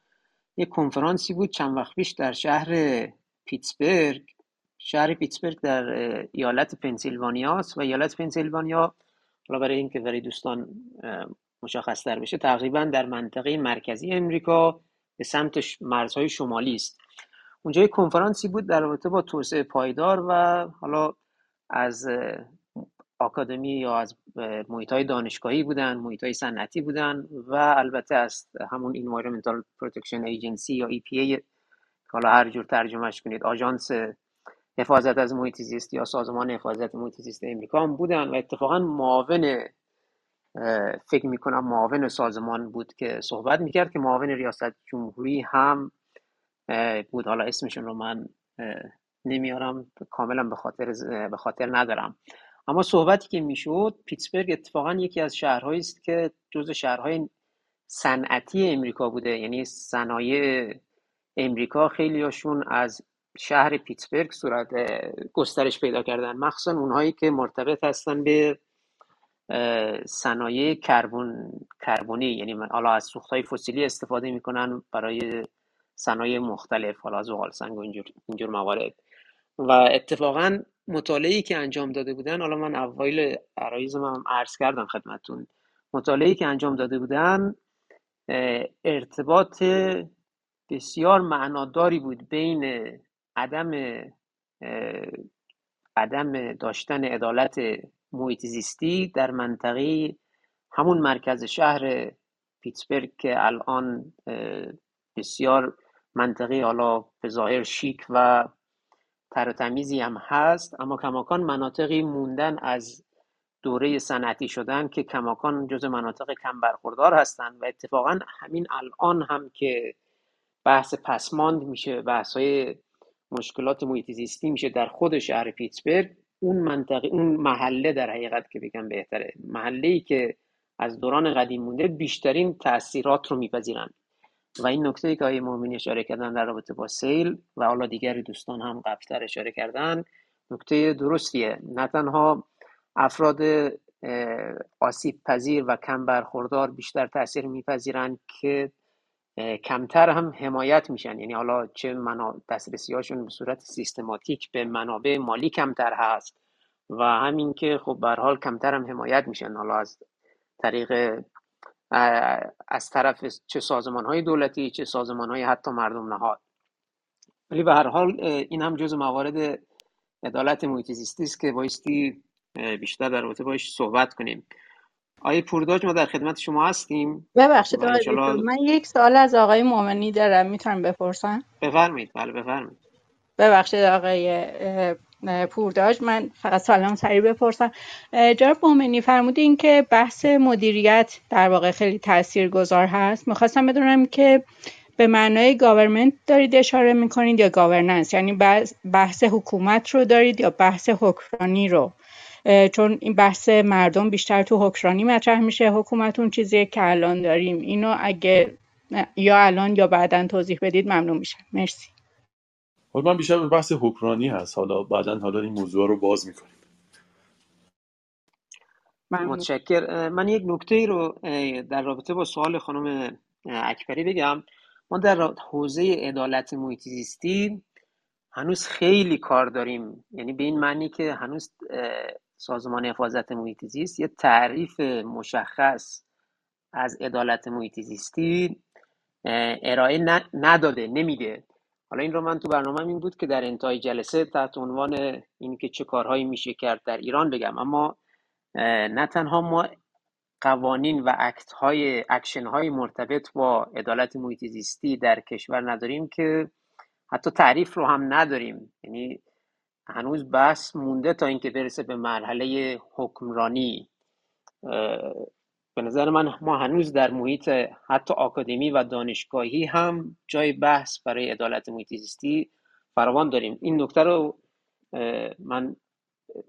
Speaker 2: یک کنفرانسی بود چند وقت پیش در شهر پیتسبرگ. شهر پیتسبرگ در ایالت پنسیلوانیا و ایالت پنسیلوانیا حالا برای اینکه برای دوستان مشخص تر بشه تقریبا در منطقه مرکزی امریکا به سمت مرزهای شمالی است. اونجا یک کنفرانسی بود در رابطه با توسعه پایدار و حالا از آکادمی یا از محیط های دانشگاهی بودن محیط های صنعتی بودن و البته از همون Environmental Protection Agency یا EPA حالا هر جور ترجمهش کنید آژانس حفاظت از محیط زیست یا سازمان حفاظت محیط زیست امریکا هم بودن و اتفاقا معاون فکر می‌کنم معاون سازمان بود که صحبت می‌کرد که معاون ریاست جمهوری هم بود. حالا اسمشون رو من نمیارم کاملا به خاطر به خاطر ندارم. اما صحبتی که می‌شد پیتسبرگ اتفاقا یکی از شهرهایی است که جزو شهرهای صنعتی امریکا بوده. یعنی صنایع امریکا خیلیاشون از شهر پیتسبرگ صورت گسترش پیدا کردن. مخصوصا اونهایی که مرتبط هستن به صنایع کربن کربونی یعنی حالا از سوختهای فسیلی استفاده می‌کنن برای صنایع مختلف حالا از سنگ و اینجور, اینجور موارد. و اتفاقا مطالعی که انجام داده بودن حالا من اوایل عرایز من عرض کردم خدمتون مطالعی که انجام داده بودن ارتباط بسیار معناداری بود بین عدم عدم داشتن عدالت محیط زیستی در منطقه همون مرکز شهر پیتسبرگ که الان بسیار منطقه حالا به ظاهر شیک و تر هم هست اما کماکان مناطقی موندن از دوره صنعتی شدن که کماکان جز مناطق کم برخوردار هستند و اتفاقا همین الان هم که بحث پسماند میشه بحث های مشکلات محیط زیستی میشه در خود شهر پیتسبرگ. اون منطقه اون محله در حقیقت که بگم بهتره. محله ای که از دوران قدیم مونده بیشترین تاثیرات رو میپذیرند و این نکته ای که آقای مومنی اشاره کردن در رابطه با سیل و حالا دیگری دوستان هم قبلتر اشاره کردن نکته درستیه. نه تنها افراد آسیب پذیر و کم برخوردار بیشتر تاثیر میپذیرند که کمتر هم حمایت میشن. یعنی حالا چه منا... دسترسی هاشون به صورت سیستماتیک به منابع مالی کمتر هست و همین که خب به حال کمتر هم حمایت میشن. حالا از طریق از طرف چه سازمان های دولتی چه سازمان های حتی مردم نهاد. ولی به هر حال این هم جز موارد عدالت محیط است که بایستی بیشتر در رابطه باش صحبت کنیم. آقای پورداج ما در خدمت شما هستیم.
Speaker 5: ببخشید من یک سوال از آقای مومنی دارم. می‌تونم بپرسم؟
Speaker 2: بفرمایید. بله بفرمایید.
Speaker 5: ببخشید آقای پورداج من فقط سلام سریع بپرسم. جناب مومنی فرمودین که بحث مدیریت در واقع خیلی تأثیر گذار هست. می‌خواستم بدونم که به معنای government دارید اشاره می‌کنید یا governance یعنی بحث حکومت رو دارید یا بحث حکمرانی رو؟ چون این بحث مردم بیشتر تو حکمرانی مطرح میشه. حکومت اون چیزی که الان داریم. اینو اگه یا الان یا بعدا توضیح بدید ممنون میشم. مرسی.
Speaker 4: حالا من بیشتر به بحث حکمرانی هست. حالا بعدا حالا این موضوع رو باز می‌کنیم.
Speaker 2: متشکر. من یک نکته ای رو در رابطه با سوال خانم اکبری بگم. ما در حوزه عدالت محیط زیستی هنوز خیلی کار داریم. یعنی به این معنی که هنوز سازمان حفاظت محیط زیست یه تعریف مشخص از عدالت محیط زیستی ارائه نداده نمیده. حالا این رو من تو برنامه این بود که در انتهای جلسه تحت عنوان اینکه چه کارهایی میشه کرد در ایران بگم. اما نه تنها ما قوانین و act های اکشن های مرتبط با عدالت محیط زیستی در کشور نداریم که حتی تعریف رو هم نداریم. یعنی هنوز بحث مونده تا اینکه برسه به مرحله حکمرانی. به نظر من ما هنوز در محیط حتی آکادمی و دانشگاهی هم جای بحث برای عدالت محیط فراوان داریم. این نکته رو من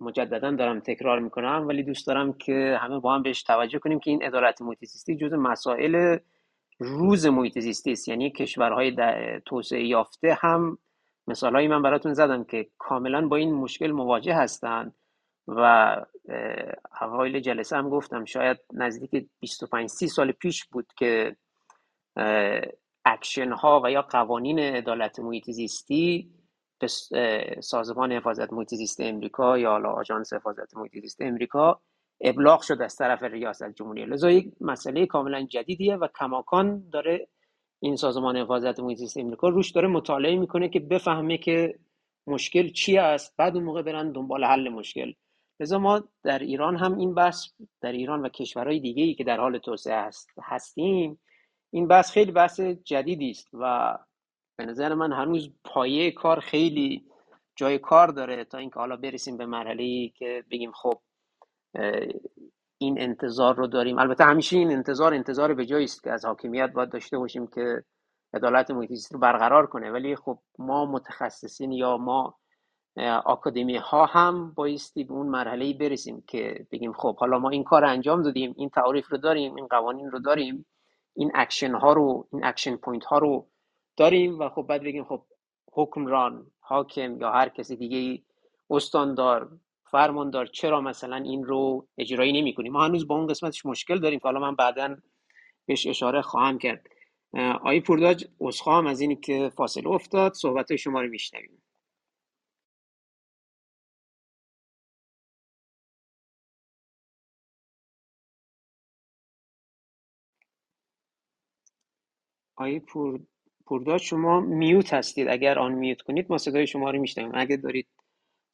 Speaker 2: مجددا دارم تکرار می‌کنم ولی دوست دارم که همه با هم بهش توجه کنیم که این عدالت محیط زیستی جز مسائل روز محیط زیست یعنی کشورهای توسعه یافته هم مثالهایی من براتون زدم که کاملا با این مشکل مواجه هستند و اوایل جلسه هم گفتم شاید نزدیک 25 30 سال پیش بود که اکشن ها و یا قوانین عدالت محیط زیستی به سازمان حفاظت محیط زیست امریکا یا حالا آژانس حفاظت محیط زیست امریکا ابلاغ شد از طرف ریاست جمهوری. لذا یک مسئله کاملا جدیدیه و کماکان داره این سازمان حفاظت محیط زیست امریکا روش داره مطالعه می‌کنه که بفهمه که مشکل چی است بعد اون موقع برن دنبال حل مشکل. لذا ما در ایران هم این بحث در ایران و کشورهای دیگه ای که در حال توسعه هست هستیم این بحث خیلی بحث جدیدی است و به نظر من هنوز پایه کار خیلی جای کار داره تا اینکه حالا برسیم به مرحله ای که بگیم خب این انتظار رو داریم. البته همیشه این انتظار انتظار به جایی است که از حاکمیت باید داشته باشیم که عدالت محیط رو برقرار کنه. ولی خب ما متخصصین یا ما آکادمی ها هم بایستی به اون مرحله برسیم که بگیم خب حالا ما این کار انجام دادیم این تعریف رو داریم این قوانین رو داریم این اکشن ها رو این action point ها رو داریم و خب بعد بگیم خب حکمران حاکم یا هر کسی دیگه استاندار فرماندار چرا مثلا این رو اجرایی نمی کنیم؟ ما هنوز با اون قسمتش مشکل داریم که حالا من بعدا بهش اشاره خواهم کرد. آقای پورداج اسخام از اینی که فاصله افتاد. صحبت شما رو میشنویم. آقای پور... پورداج شما میوت هستید. اگر آن میوت کنید ما صدای شما رو میشنویم. اگر دارید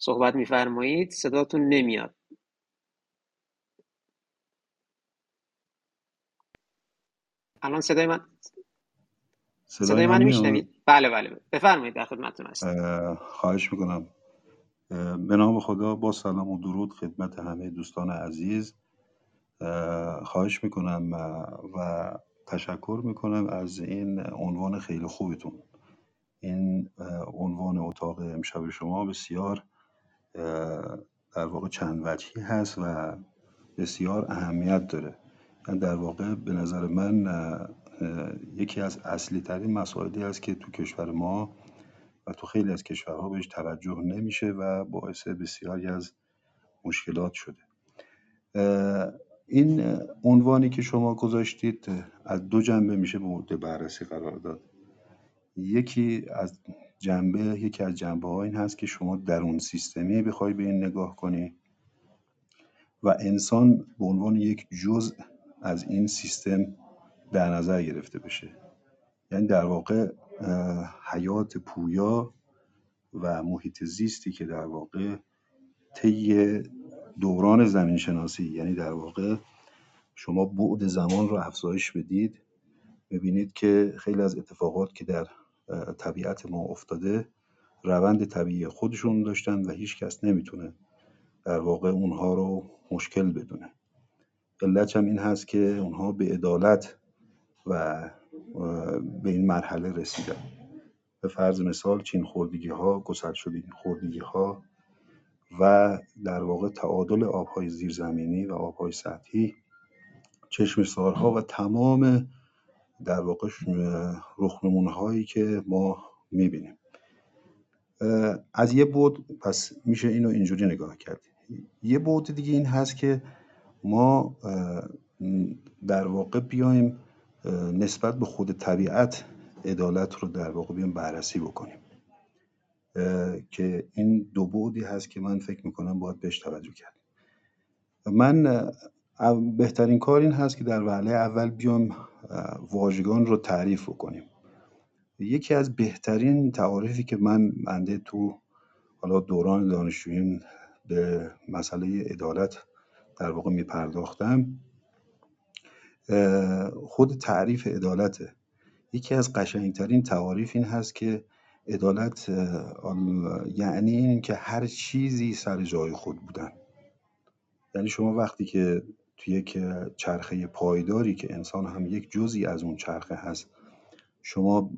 Speaker 2: صحبت میفرمایید صداتون نمیاد. الان صدای من؟
Speaker 6: صدای,
Speaker 2: صدای
Speaker 6: من
Speaker 2: میشنوید؟ بله بله. بفرمایید در خدمتتون هستم.
Speaker 6: اه، خواهش می‌کنم. به نام خدا با سلام و درود خدمت همه دوستان عزیز. اه، خواهش می‌کنم و تشکر می‌کنم از این عنوان خیلی خوبتون. این عنوان اتاق امشب شما بسیار در واقع چند وجهی هست و بسیار اهمیت داره. یعنی در واقع به نظر من یکی از اصلی ترین مسائلی است که تو کشور ما و تو خیلی از کشورها بهش توجه نمیشه و باعث بسیاری از مشکلات شده. این عنوانی که شما گذاشتید از دو جنبه میشه مورد بررسی قرار داد. یکی از جنبه یکی از جنبه ها این هست که شما درون سیستمی بخوای به این نگاه کنی. و انسان به عنوان یک جزء از این سیستم در نظر گرفته بشه. یعنی در واقع حیات پویا و محیط زیستی که در واقع طی دوران زمین شناسی یعنی در واقع شما بعد زمان رو افزایش بدید ببینید که خیلی از اتفاقات که در طبیعت ما افتاده. روند طبیعی خودشون داشتن و هیچ کس نمی‌تونه در واقع اونها رو مشکل بدونه. علتش هم این هست که اونها به عدالت و به این مرحله رسیدن. به فرض مثال چین خوردگی ها گسل شدگی خوردگی ها و در واقع تعادل آبهای زیرزمینی و آبهای سطحی چشمه‌سارها و تمام در واقع رخنمون هایی که ما می‌بینیم. از یه بود پس میشه اینو اینجوری نگاه کرد. یه بود دیگه این هست که ما در واقع بیایم نسبت به خود طبیعت عدالت رو در واقع بیایم بررسی بکنیم. که این دو بعدی هست که من فکر می‌کنم باید بهش توجه کرد من بهترین کار این هست که در وهله اول بیام واژگان رو تعریف بکنیم. یکی از بهترین تعاریفی که من بنده تو حالا دوران دانشجوییم به مسئله عدالت در واقع میپرداختم خود تعریف عدالته. یکی از قشنگترین تعاریف این هست که عدالت یعنی این که هر چیزی سر جای خود بودن. یعنی شما وقتی که تو یک چرخه پایداری که انسان هم یک جزی از اون چرخه هست. شما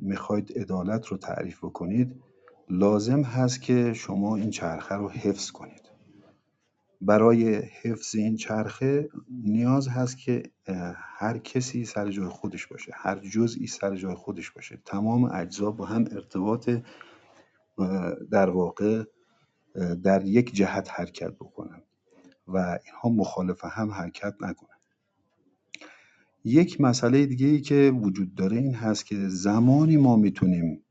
Speaker 6: می‌خواید عدالت رو تعریف بکنید لازم هست که شما این چرخه رو حفظ کنید. برای حفظ این چرخه نیاز هست که هر کسی سر جای خودش باشه هر جزئی سر جای خودش باشه. تمام اجزا با هم ارتباط در واقع در یک جهت حرکت بکنن. و اینها مخالف هم حرکت نکنن یک مسئله دیگه ای که وجود داره این هست که زمانی ما می‌تونیم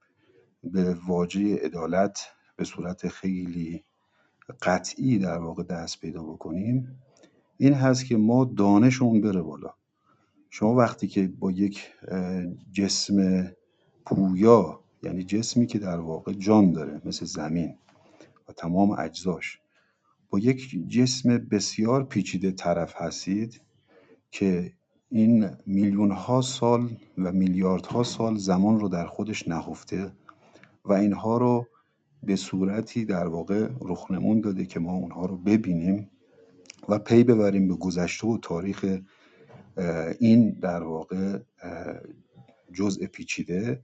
Speaker 6: به واژه عدالت به صورت خیلی قطعی در واقع دست پیدا بکنیم این هست که ما دانشمون بره بالا. شما وقتی که با یک جسم پویا یعنی جسمی که در واقع جان داره مثل زمین و تمام اجزاش با یک جسم بسیار پیچیده طرف هستید که این میلیون ها سال و میلیاردها سال زمان رو در خودش نهفته و اینها رو به صورتی در واقع رخنمون داده که ما اونها رو ببینیم و پی ببریم به گذشته و تاریخ این در واقع جزء پیچیده.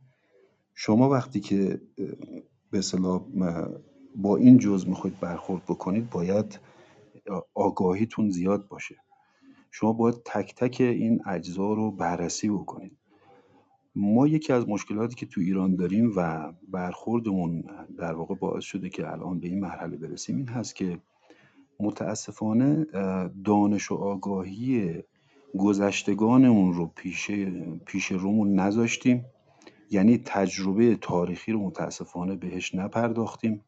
Speaker 6: شما وقتی که به با این جزء می‌خواید برخورد بکنید باید آگاهیتون زیاد باشه. شما باید تک تک این اجزا رو بررسی بکنید. ما یکی از مشکلاتی که تو ایران داریم و برخوردمون در واقع باعث شده که الان به این مرحله برسیم این هست که متاسفانه دانش و آگاهی گذشتگانمون رو پیش پیش رومون نذاشتیم. یعنی تجربه تاریخی رو متاسفانه بهش نپرداختیم.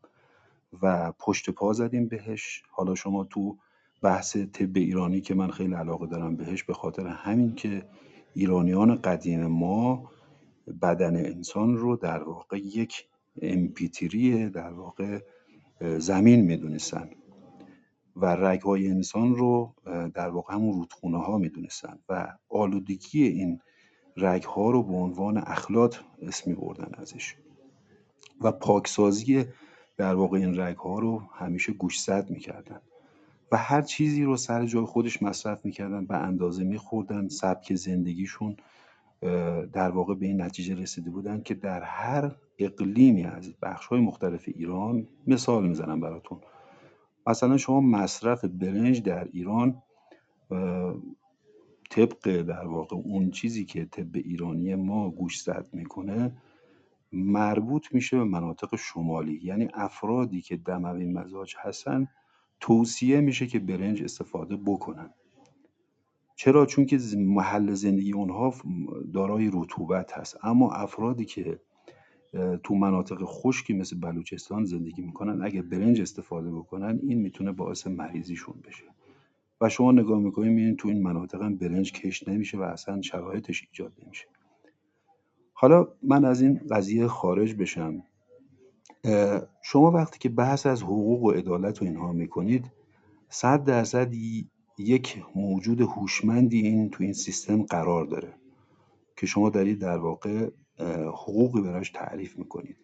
Speaker 6: و پشت پا زدیم بهش. حالا شما تو بحث طب ایرانی که من خیلی علاقه دارم بهش به خاطر همین که ایرانیان قدیم ما بدن انسان رو در واقع یک امپیتری در واقع زمین می‌دونستن و رگهای انسان رو در واقع همون رودخونه ها می‌دونستن و آلودگی این رگها رو به عنوان اخلاط اسمی بردن ازش. و پاکسازی در واقع این رگها رو همیشه گوشزد می‌کردن و هر چیزی رو سر جای خودش مصرف می‌کردن به اندازه میخوردن سبک زندگیشون در واقع به این نتیجه رسیده بودن که در هر اقلیمی از بخش های مختلف ایران مثال می‌زنم براتون. مثلا شما مصرف برنج در ایران طبق در واقع اون چیزی که طب ایرانی ما گوش زد می‌کنه مربوط میشه به مناطق شمالی. یعنی افرادی که دموی مزاج هستن توصیه میشه که برنج استفاده بکنن. چرا؟ چون که محل زندگی اونها دارای رطوبت هست. اما افرادی که تو مناطق خشکی مثل بلوچستان زندگی می‌کنن اگه برنج استفاده بکنن این می‌تونه باعث مریضیشون بشه. و شما نگاه می‌کنید می‌بینید تو این مناطق هم برنج کش نمیشه و اصلا شرایطش ایجاد نمیشه. حالا من از این قضیه خارج بشم. شما وقتی که بحث از حقوق و عدالت و اینها می‌کنید صد درصد یک موجود هوشمندی این تو این سیستم قرار داره که شما دارید در واقع حقوقی براش تعریف می‌کنید.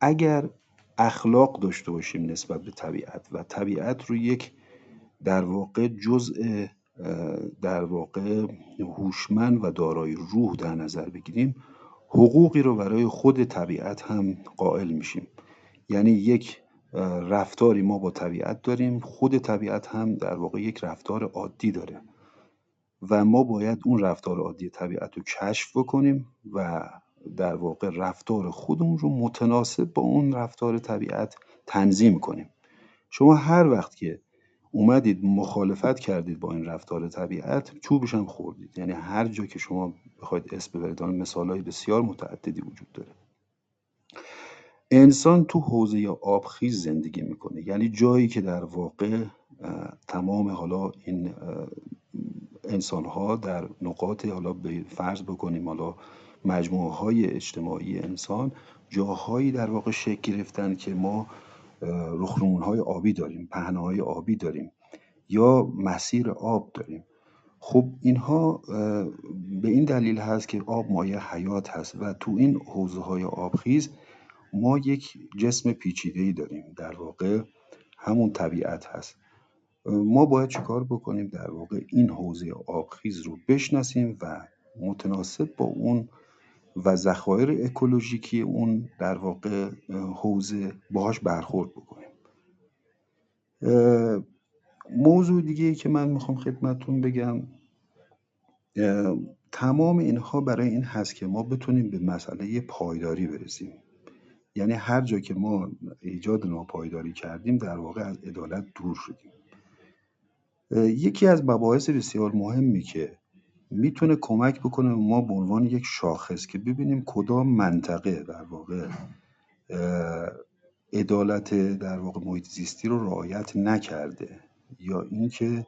Speaker 6: اگر اخلاق داشته باشیم نسبت به طبیعت و طبیعت رو یک در واقع جزء در واقع هوشمند و دارای روح در نظر بگیریم حقوقی رو برای خود طبیعت هم قائل میشیم. یعنی یک رفتاری ما با طبیعت داریم خود طبیعت هم در واقع یک رفتار عادی داره. و ما باید اون رفتار عادی طبیعت رو کشف بکنیم و در واقع رفتار خودمون رو متناسب با اون رفتار طبیعت تنظیم کنیم. شما هر وقت که اومدید مخالفت کردید با این رفتار طبیعت چوبش هم خوردید. یعنی هر جا که شما بخواید اسم ببرید مثال های بسیار متعددی وجود داره. انسان تو حوزه آبخیز زندگی می‌کنه. یعنی جایی که در واقع تمام حالا این انسان ها در نقاط حالا به فرض بکنیم حالا مجموعه های اجتماعی انسان جاهایی در واقع شکل گرفتن که ما رخنمون های آبی داریم پهنه های آبی داریم یا مسیر آب داریم. خب اینها به این دلیل هست که آب مایه حیات هست و تو این حوزه های آبخیز ما یک جسم پیچیده ای داریم. در واقع همون طبیعت هست. ما باید چیکار بکنیم؟ در واقع این حوزه آبخیز رو بشناسیم و متناسب با اون و ذخایر اکولوژیکی اون در واقع حوزه باهاش برخورد بکنیم. موضوع دیگه که من می‌خوام خدمتتون بگم تمام اینها برای این هست که ما بتونیم به مسئله پایداری برسیم. یعنی هر جا که ما ایجاد ناپایداری کردیم در واقع از عدالت دور شدیم. یکی از مباحث بسیار مهمی که می‌تونه کمک بکنه ما به عنوان یک شاخص که ببینیم کدام منطقه در واقع عدالت در واقع محیط زیستی رو رعایت نکرده یا اینکه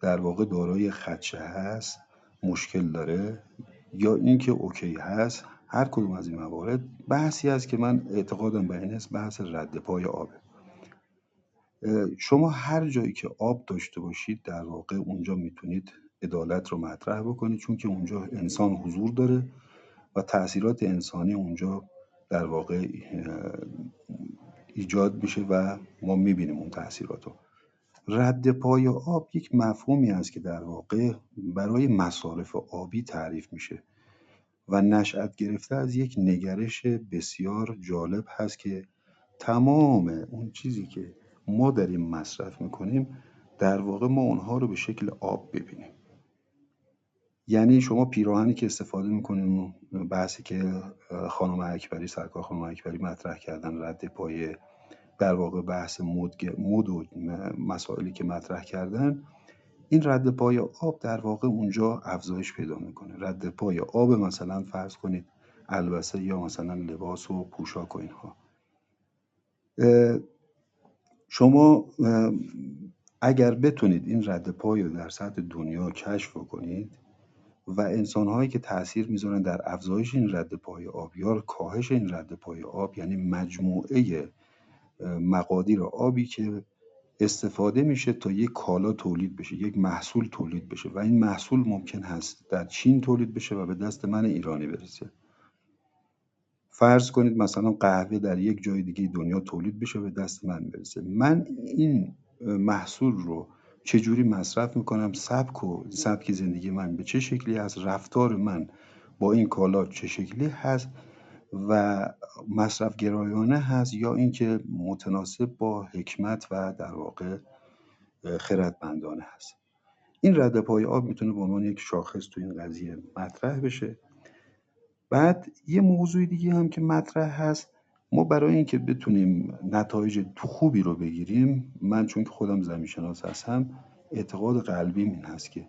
Speaker 6: در واقع دارای خدشه هست مشکل داره یا اینکه اوکی هست. هر کدوم از این موارد بحثی است که من اعتقادم به این است بحث رد پای آبه. شما هر جایی که آب داشته باشید در واقع اونجا می‌تونید عدالت رو مطرح بکنید چون که اونجا انسان حضور داره و تاثیرات انسانی اونجا در واقع ایجاد میشه و ما می‌بینیم اون تاثیرات رو رد پای آب یک مفهومی است که در واقع برای مصارف آبی تعریف میشه و نشأت گرفته از یک نگرش بسیار جالب هست که تمام اون چیزی که ما داریم مصرف می‌کنیم در واقع ما اونها رو به شکل آب ببینیم. یعنی شما پیراهنی که استفاده می‌کنیم بحثی که خانم اکبری سرکار خانم اکبری مطرح کردن رد پای در واقع بحث مد و مسائلی که مطرح کردن این رد پای آب در واقع اونجا افزایش پیدا می‌کنه. رد پای آب مثلا فرض کنید البسه یا مثلا لباس و پوشاک و اینها. شما اگر بتونید این رد پای رو در سطح دنیا کشف کنید و انسانهایی که تاثیر می‌ذارن در افزایش این رد پای آب یا کاهش این رد پای آب یعنی مجموعه مقادیر آبی که استفاده میشه تا یک کالا تولید بشه یک محصول تولید بشه. و این محصول ممکن هست در چین تولید بشه و به دست من ایرانی برسه. فرض کنید مثلا قهوه در یک جای دیگه دنیا تولید بشه و به دست من برسه. من این محصول رو چجوری مصرف می‌کنم؟ سبک و سبک زندگی من به چه شکلی هست؟ رفتار من با این کالا چه شکلی هست؟ و مصرف گرایانه هست یا اینکه متناسب با حکمت و در واقع خردمندانه هست؟ این رد پای آب می‌تونه به عنوان یک شاخص تو این قضیه مطرح بشه. بعد یه موضوع دیگه هم که مطرح هست ما برای اینکه بتونیم نتایج خوبی رو بگیریم من چون که خودم زمین شناس هستم اعتقاد قلبی این هست که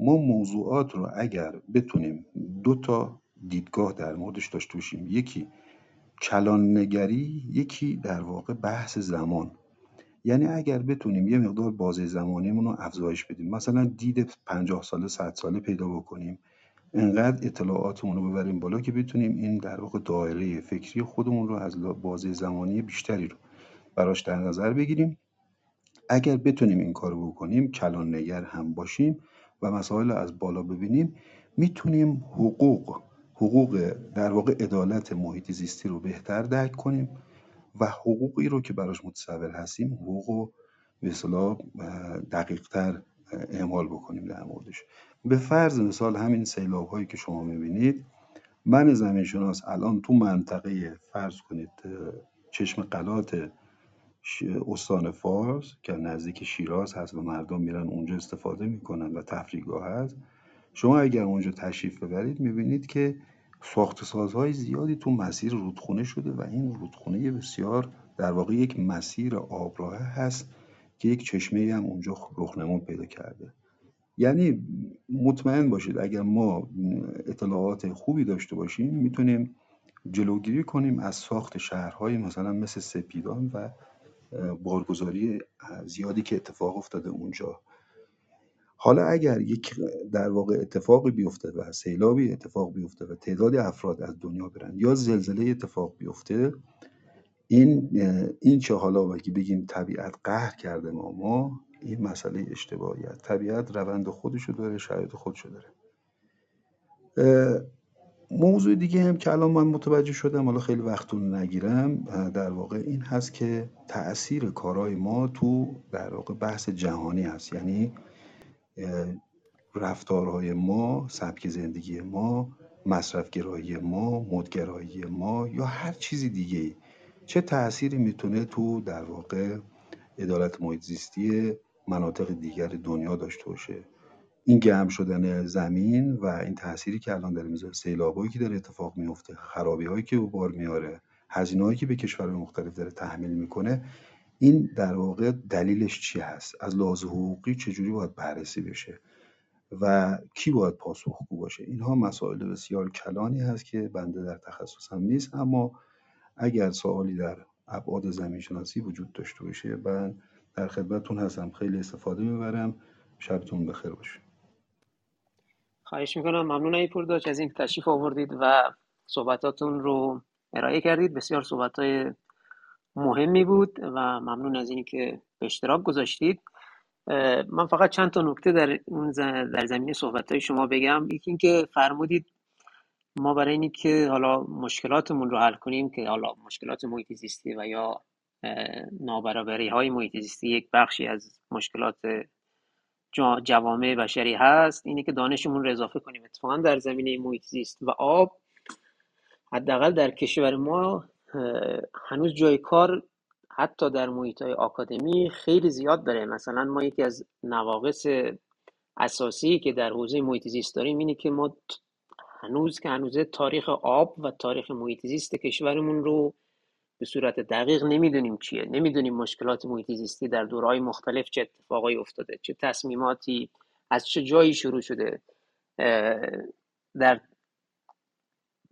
Speaker 6: ما موضوعات رو اگر بتونیم دو تا دیدگاه در موردش داشته باشیم یکی کلان نگری یکی در واقع بحث زمان. یعنی اگر بتونیم یه مقدار بازه زمانیمون رو افزایش بدیم مثلا دید پنجاه ساله صد ساله پیدا بکنیم انقدر اطلاعاتمون رو ببریم بالا که بتونیم این در واقع دایره فکری خودمون رو از بازه زمانی بیشتری رو براش در نظر بگیریم. اگر بتونیم این کار رو بکنیم کلان نگر هم باشیم و مسائل از بالا ببینیم می‌تونیم حقوق حقوق در واقع عدالت محیط زیستی رو بهتر درک کنیم و حقوقی رو که براش متصور هستیم حقوق رو به اصطلاح دقیق تر اعمال بکنیم در موردش. به فرض مثال همین سیلاب هایی که شما می‌بینید من زمین شناس الان تو منطقه فرض کنید چشم قلات استان فارس که نزدیک شیراز هست و مردم میرن اونجا استفاده می‌کنن و تفریحگاه هست شما اگر اونجا تشریف ببرید می‌بینید که ساخت سازهای زیادی تو مسیر رودخونه شده و این رودخونه بسیار در واقع یک مسیر آبراه هست که یک چشمه هم اونجا رخنمون پیدا کرده. یعنی مطمئن باشید اگر ما اطلاعات خوبی داشته باشیم می‌تونیم جلوگیری کنیم از ساخت شهرهای مثلا مثل سپیدان و بارگذاری زیادی که اتفاق افتاده اونجا. حالا اگر یک در واقع اتفاقی بیفته و سیلابی اتفاق بیفته و تعداد افراد از دنیا برن یا زلزله اتفاق بیفته این این چه حالا که بگیم طبیعت قهر کرده ما ما این مسئله اشتباهیه طبیعت روند خودشو داره شرایط خودشو داره. موضوع دیگه هم که الان من متوجه شدم حالا خیلی وقتون نگیرم در واقع این هست که تأثیر کارهای ما تو در واقع بحث جهانی هست. یعنی رفتارهای ما سبک زندگی ما مصرفگرایی ما مدگرایی ما یا هر چیزی دیگه چه تأثیری می‌تونه تو در واقع عدالت محیط زیستی مناطق دیگر دنیا داشته باشه؟ این گرم شدن زمین و این تأثیری که الان داره می‌ذاره سیلابایی که داره اتفاق میفته خرابی هایی که به بار میاره هزینه هایی که به کشورهای مختلف داره تحمیل می‌کنه این در واقع دلیلش چی هست؟ از لحاظ حقوقی چجوری باید بررسی بشه؟ و کی باید پاسخگو باشه؟ اینها مسائل بسیار کلانی هست که بنده در تخصصم نیست اما اگر سوالی در ابعاد زمین شناسی وجود داشته باشه من در خدمتتون هستم. خیلی استفاده می‌برم. شبتون بخیر باشه.
Speaker 2: خواهش می‌کنم. ممنون ای پورداش از این تشریف آوردید و صحبتاتون رو ارائه کردید. بسیار صحبت های مهمی بود و ممنون از اینی که به اشتراک گذاشتید. من فقط چند تا نکته در اون در زمینه صحبت های شما بگم. یکی اینکه فرمودید ما برای اینی که حالا مشکلاتمون رو حل کنیم که حالا مشکلات محیط زیستی و یا نابرابری های محیط زیستی یک بخشی از مشکلات جوامع بشری هست اینه که دانشمون رو اضافه کنیم. اتفاقا در زمینه محیط زیست و آب حداقل در کشور ما هنوز جای کار حتی در محیط های آکادمی خیلی زیاد داره. مثلا ما یکی از نواقص اساسی که در حوزه محیط زیست داریم اینه که ما هنوز که هنوز تاریخ آب و تاریخ محیط زیست کشورمون رو به صورت دقیق نمی‌دونیم چیه. نمی‌دونیم مشکلات محیط زیستی در دورهای مختلف چه اتفاقایی افتاده چه تصمیماتی از چه جایی شروع شده. در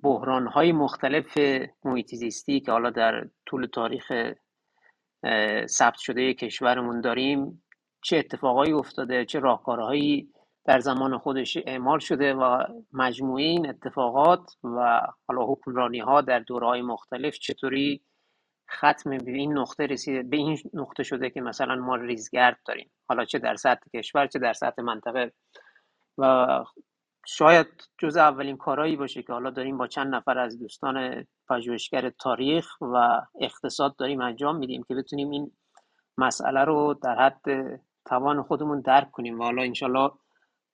Speaker 2: بحرانهای مختلف محیط زیستی که حالا در طول تاریخ ثبت شده کشورمون داریم چه اتفاقایی افتاده چه راهکارهایی در زمان خودش اعمال شده و مجموعه این اتفاقات و حالا حکمرانی ها در دورهای مختلف چطوری ختم به این نقطه رسیده به این نقطه شده که مثلا ما ریزگرد داریم. حالا چه در سطح کشور چه در سطح منطقه. و شاید جز اولین کارهایی باشه که حالا داریم با چند نفر از دوستان پژوهشگر تاریخ و اقتصاد داریم انجام میدیم که بتونیم این مسئله رو در حد توان خودمون درک کنیم و حالا انشالله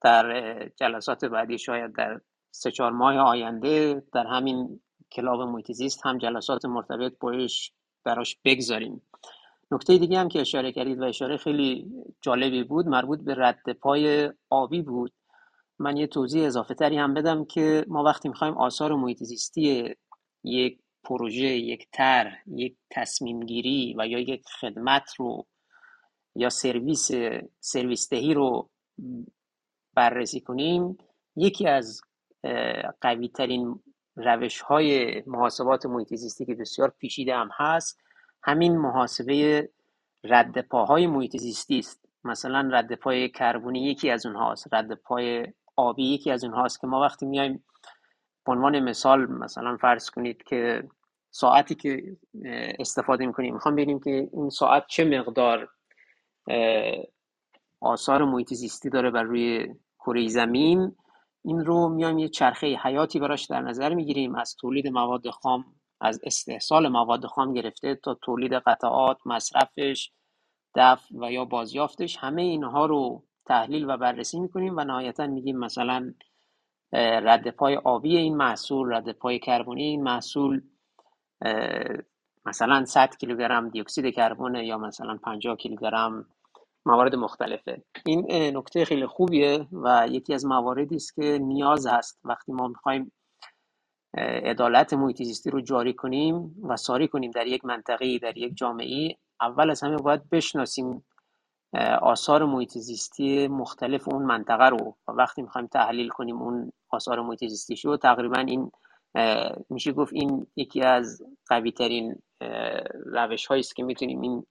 Speaker 2: در جلسات بعدی شاید در سه چهار ماه آینده در همین کلاب محیط زیست هم جلسات مرتبط باش براش بگذاریم. نکته دیگه هم که اشاره کردید و اشاره خیلی جالبی بود مربوط به رد پای آبی بود. من یه توضیح اضافه تری هم بدم که ما وقتی می‌خوایم آثار محیط زیستی یک پروژه یک تر یک تصمیم گیری و یا یک خدمت رو یا سرویس سرویس دهی رو بررسی کنیم یکی از قوی ترین روش های محاسبات محیط که بسیار پیچیده هم هست همین محاسبه رد پاهای است. مثلا رد پای کربونی یکی از اونهاست رد پای آبی یکی از اونهاست که ما وقتی میایم به عنوان مثال مثلا فرض کنید که ساعتی که استفاده می‌کنیم می‌خوام ببینیم که این ساعت چه مقدار آثار محیط زیستی داره بر روی کره زمین. این رو میایم یه چرخه حیاتی براش در نظر می‌گیریم. از تولید مواد خام از استحصال مواد خام گرفته تا تولید قطعات مصرفش دفع و یا بازیافتش. همه اینها رو تحلیل و بررسی می‌کنیم و نهایتا میگیم مثلا رد پای آبی این محصول رد پای کربونی این محصول مثلا 100 کیلوگرم دیوکسید کربن یا مثلا 50 کیلوگرم موارد مختلفه. این نکته خیلی خوبیه و یکی از مواردی است که نیاز هست. وقتی ما می‌خوایم عدالت محیط رو جاری کنیم و ساری کنیم در یک منطقه در یک جامعه اول از همه باید بشناسیم آثار محیط مختلف اون منطقه رو. و وقتی می‌خوایم تحلیل کنیم اون آثار محیط زیستی رو تقریبا این میشه گفت این یکی از قوی ترین روش است که می‌تونیم این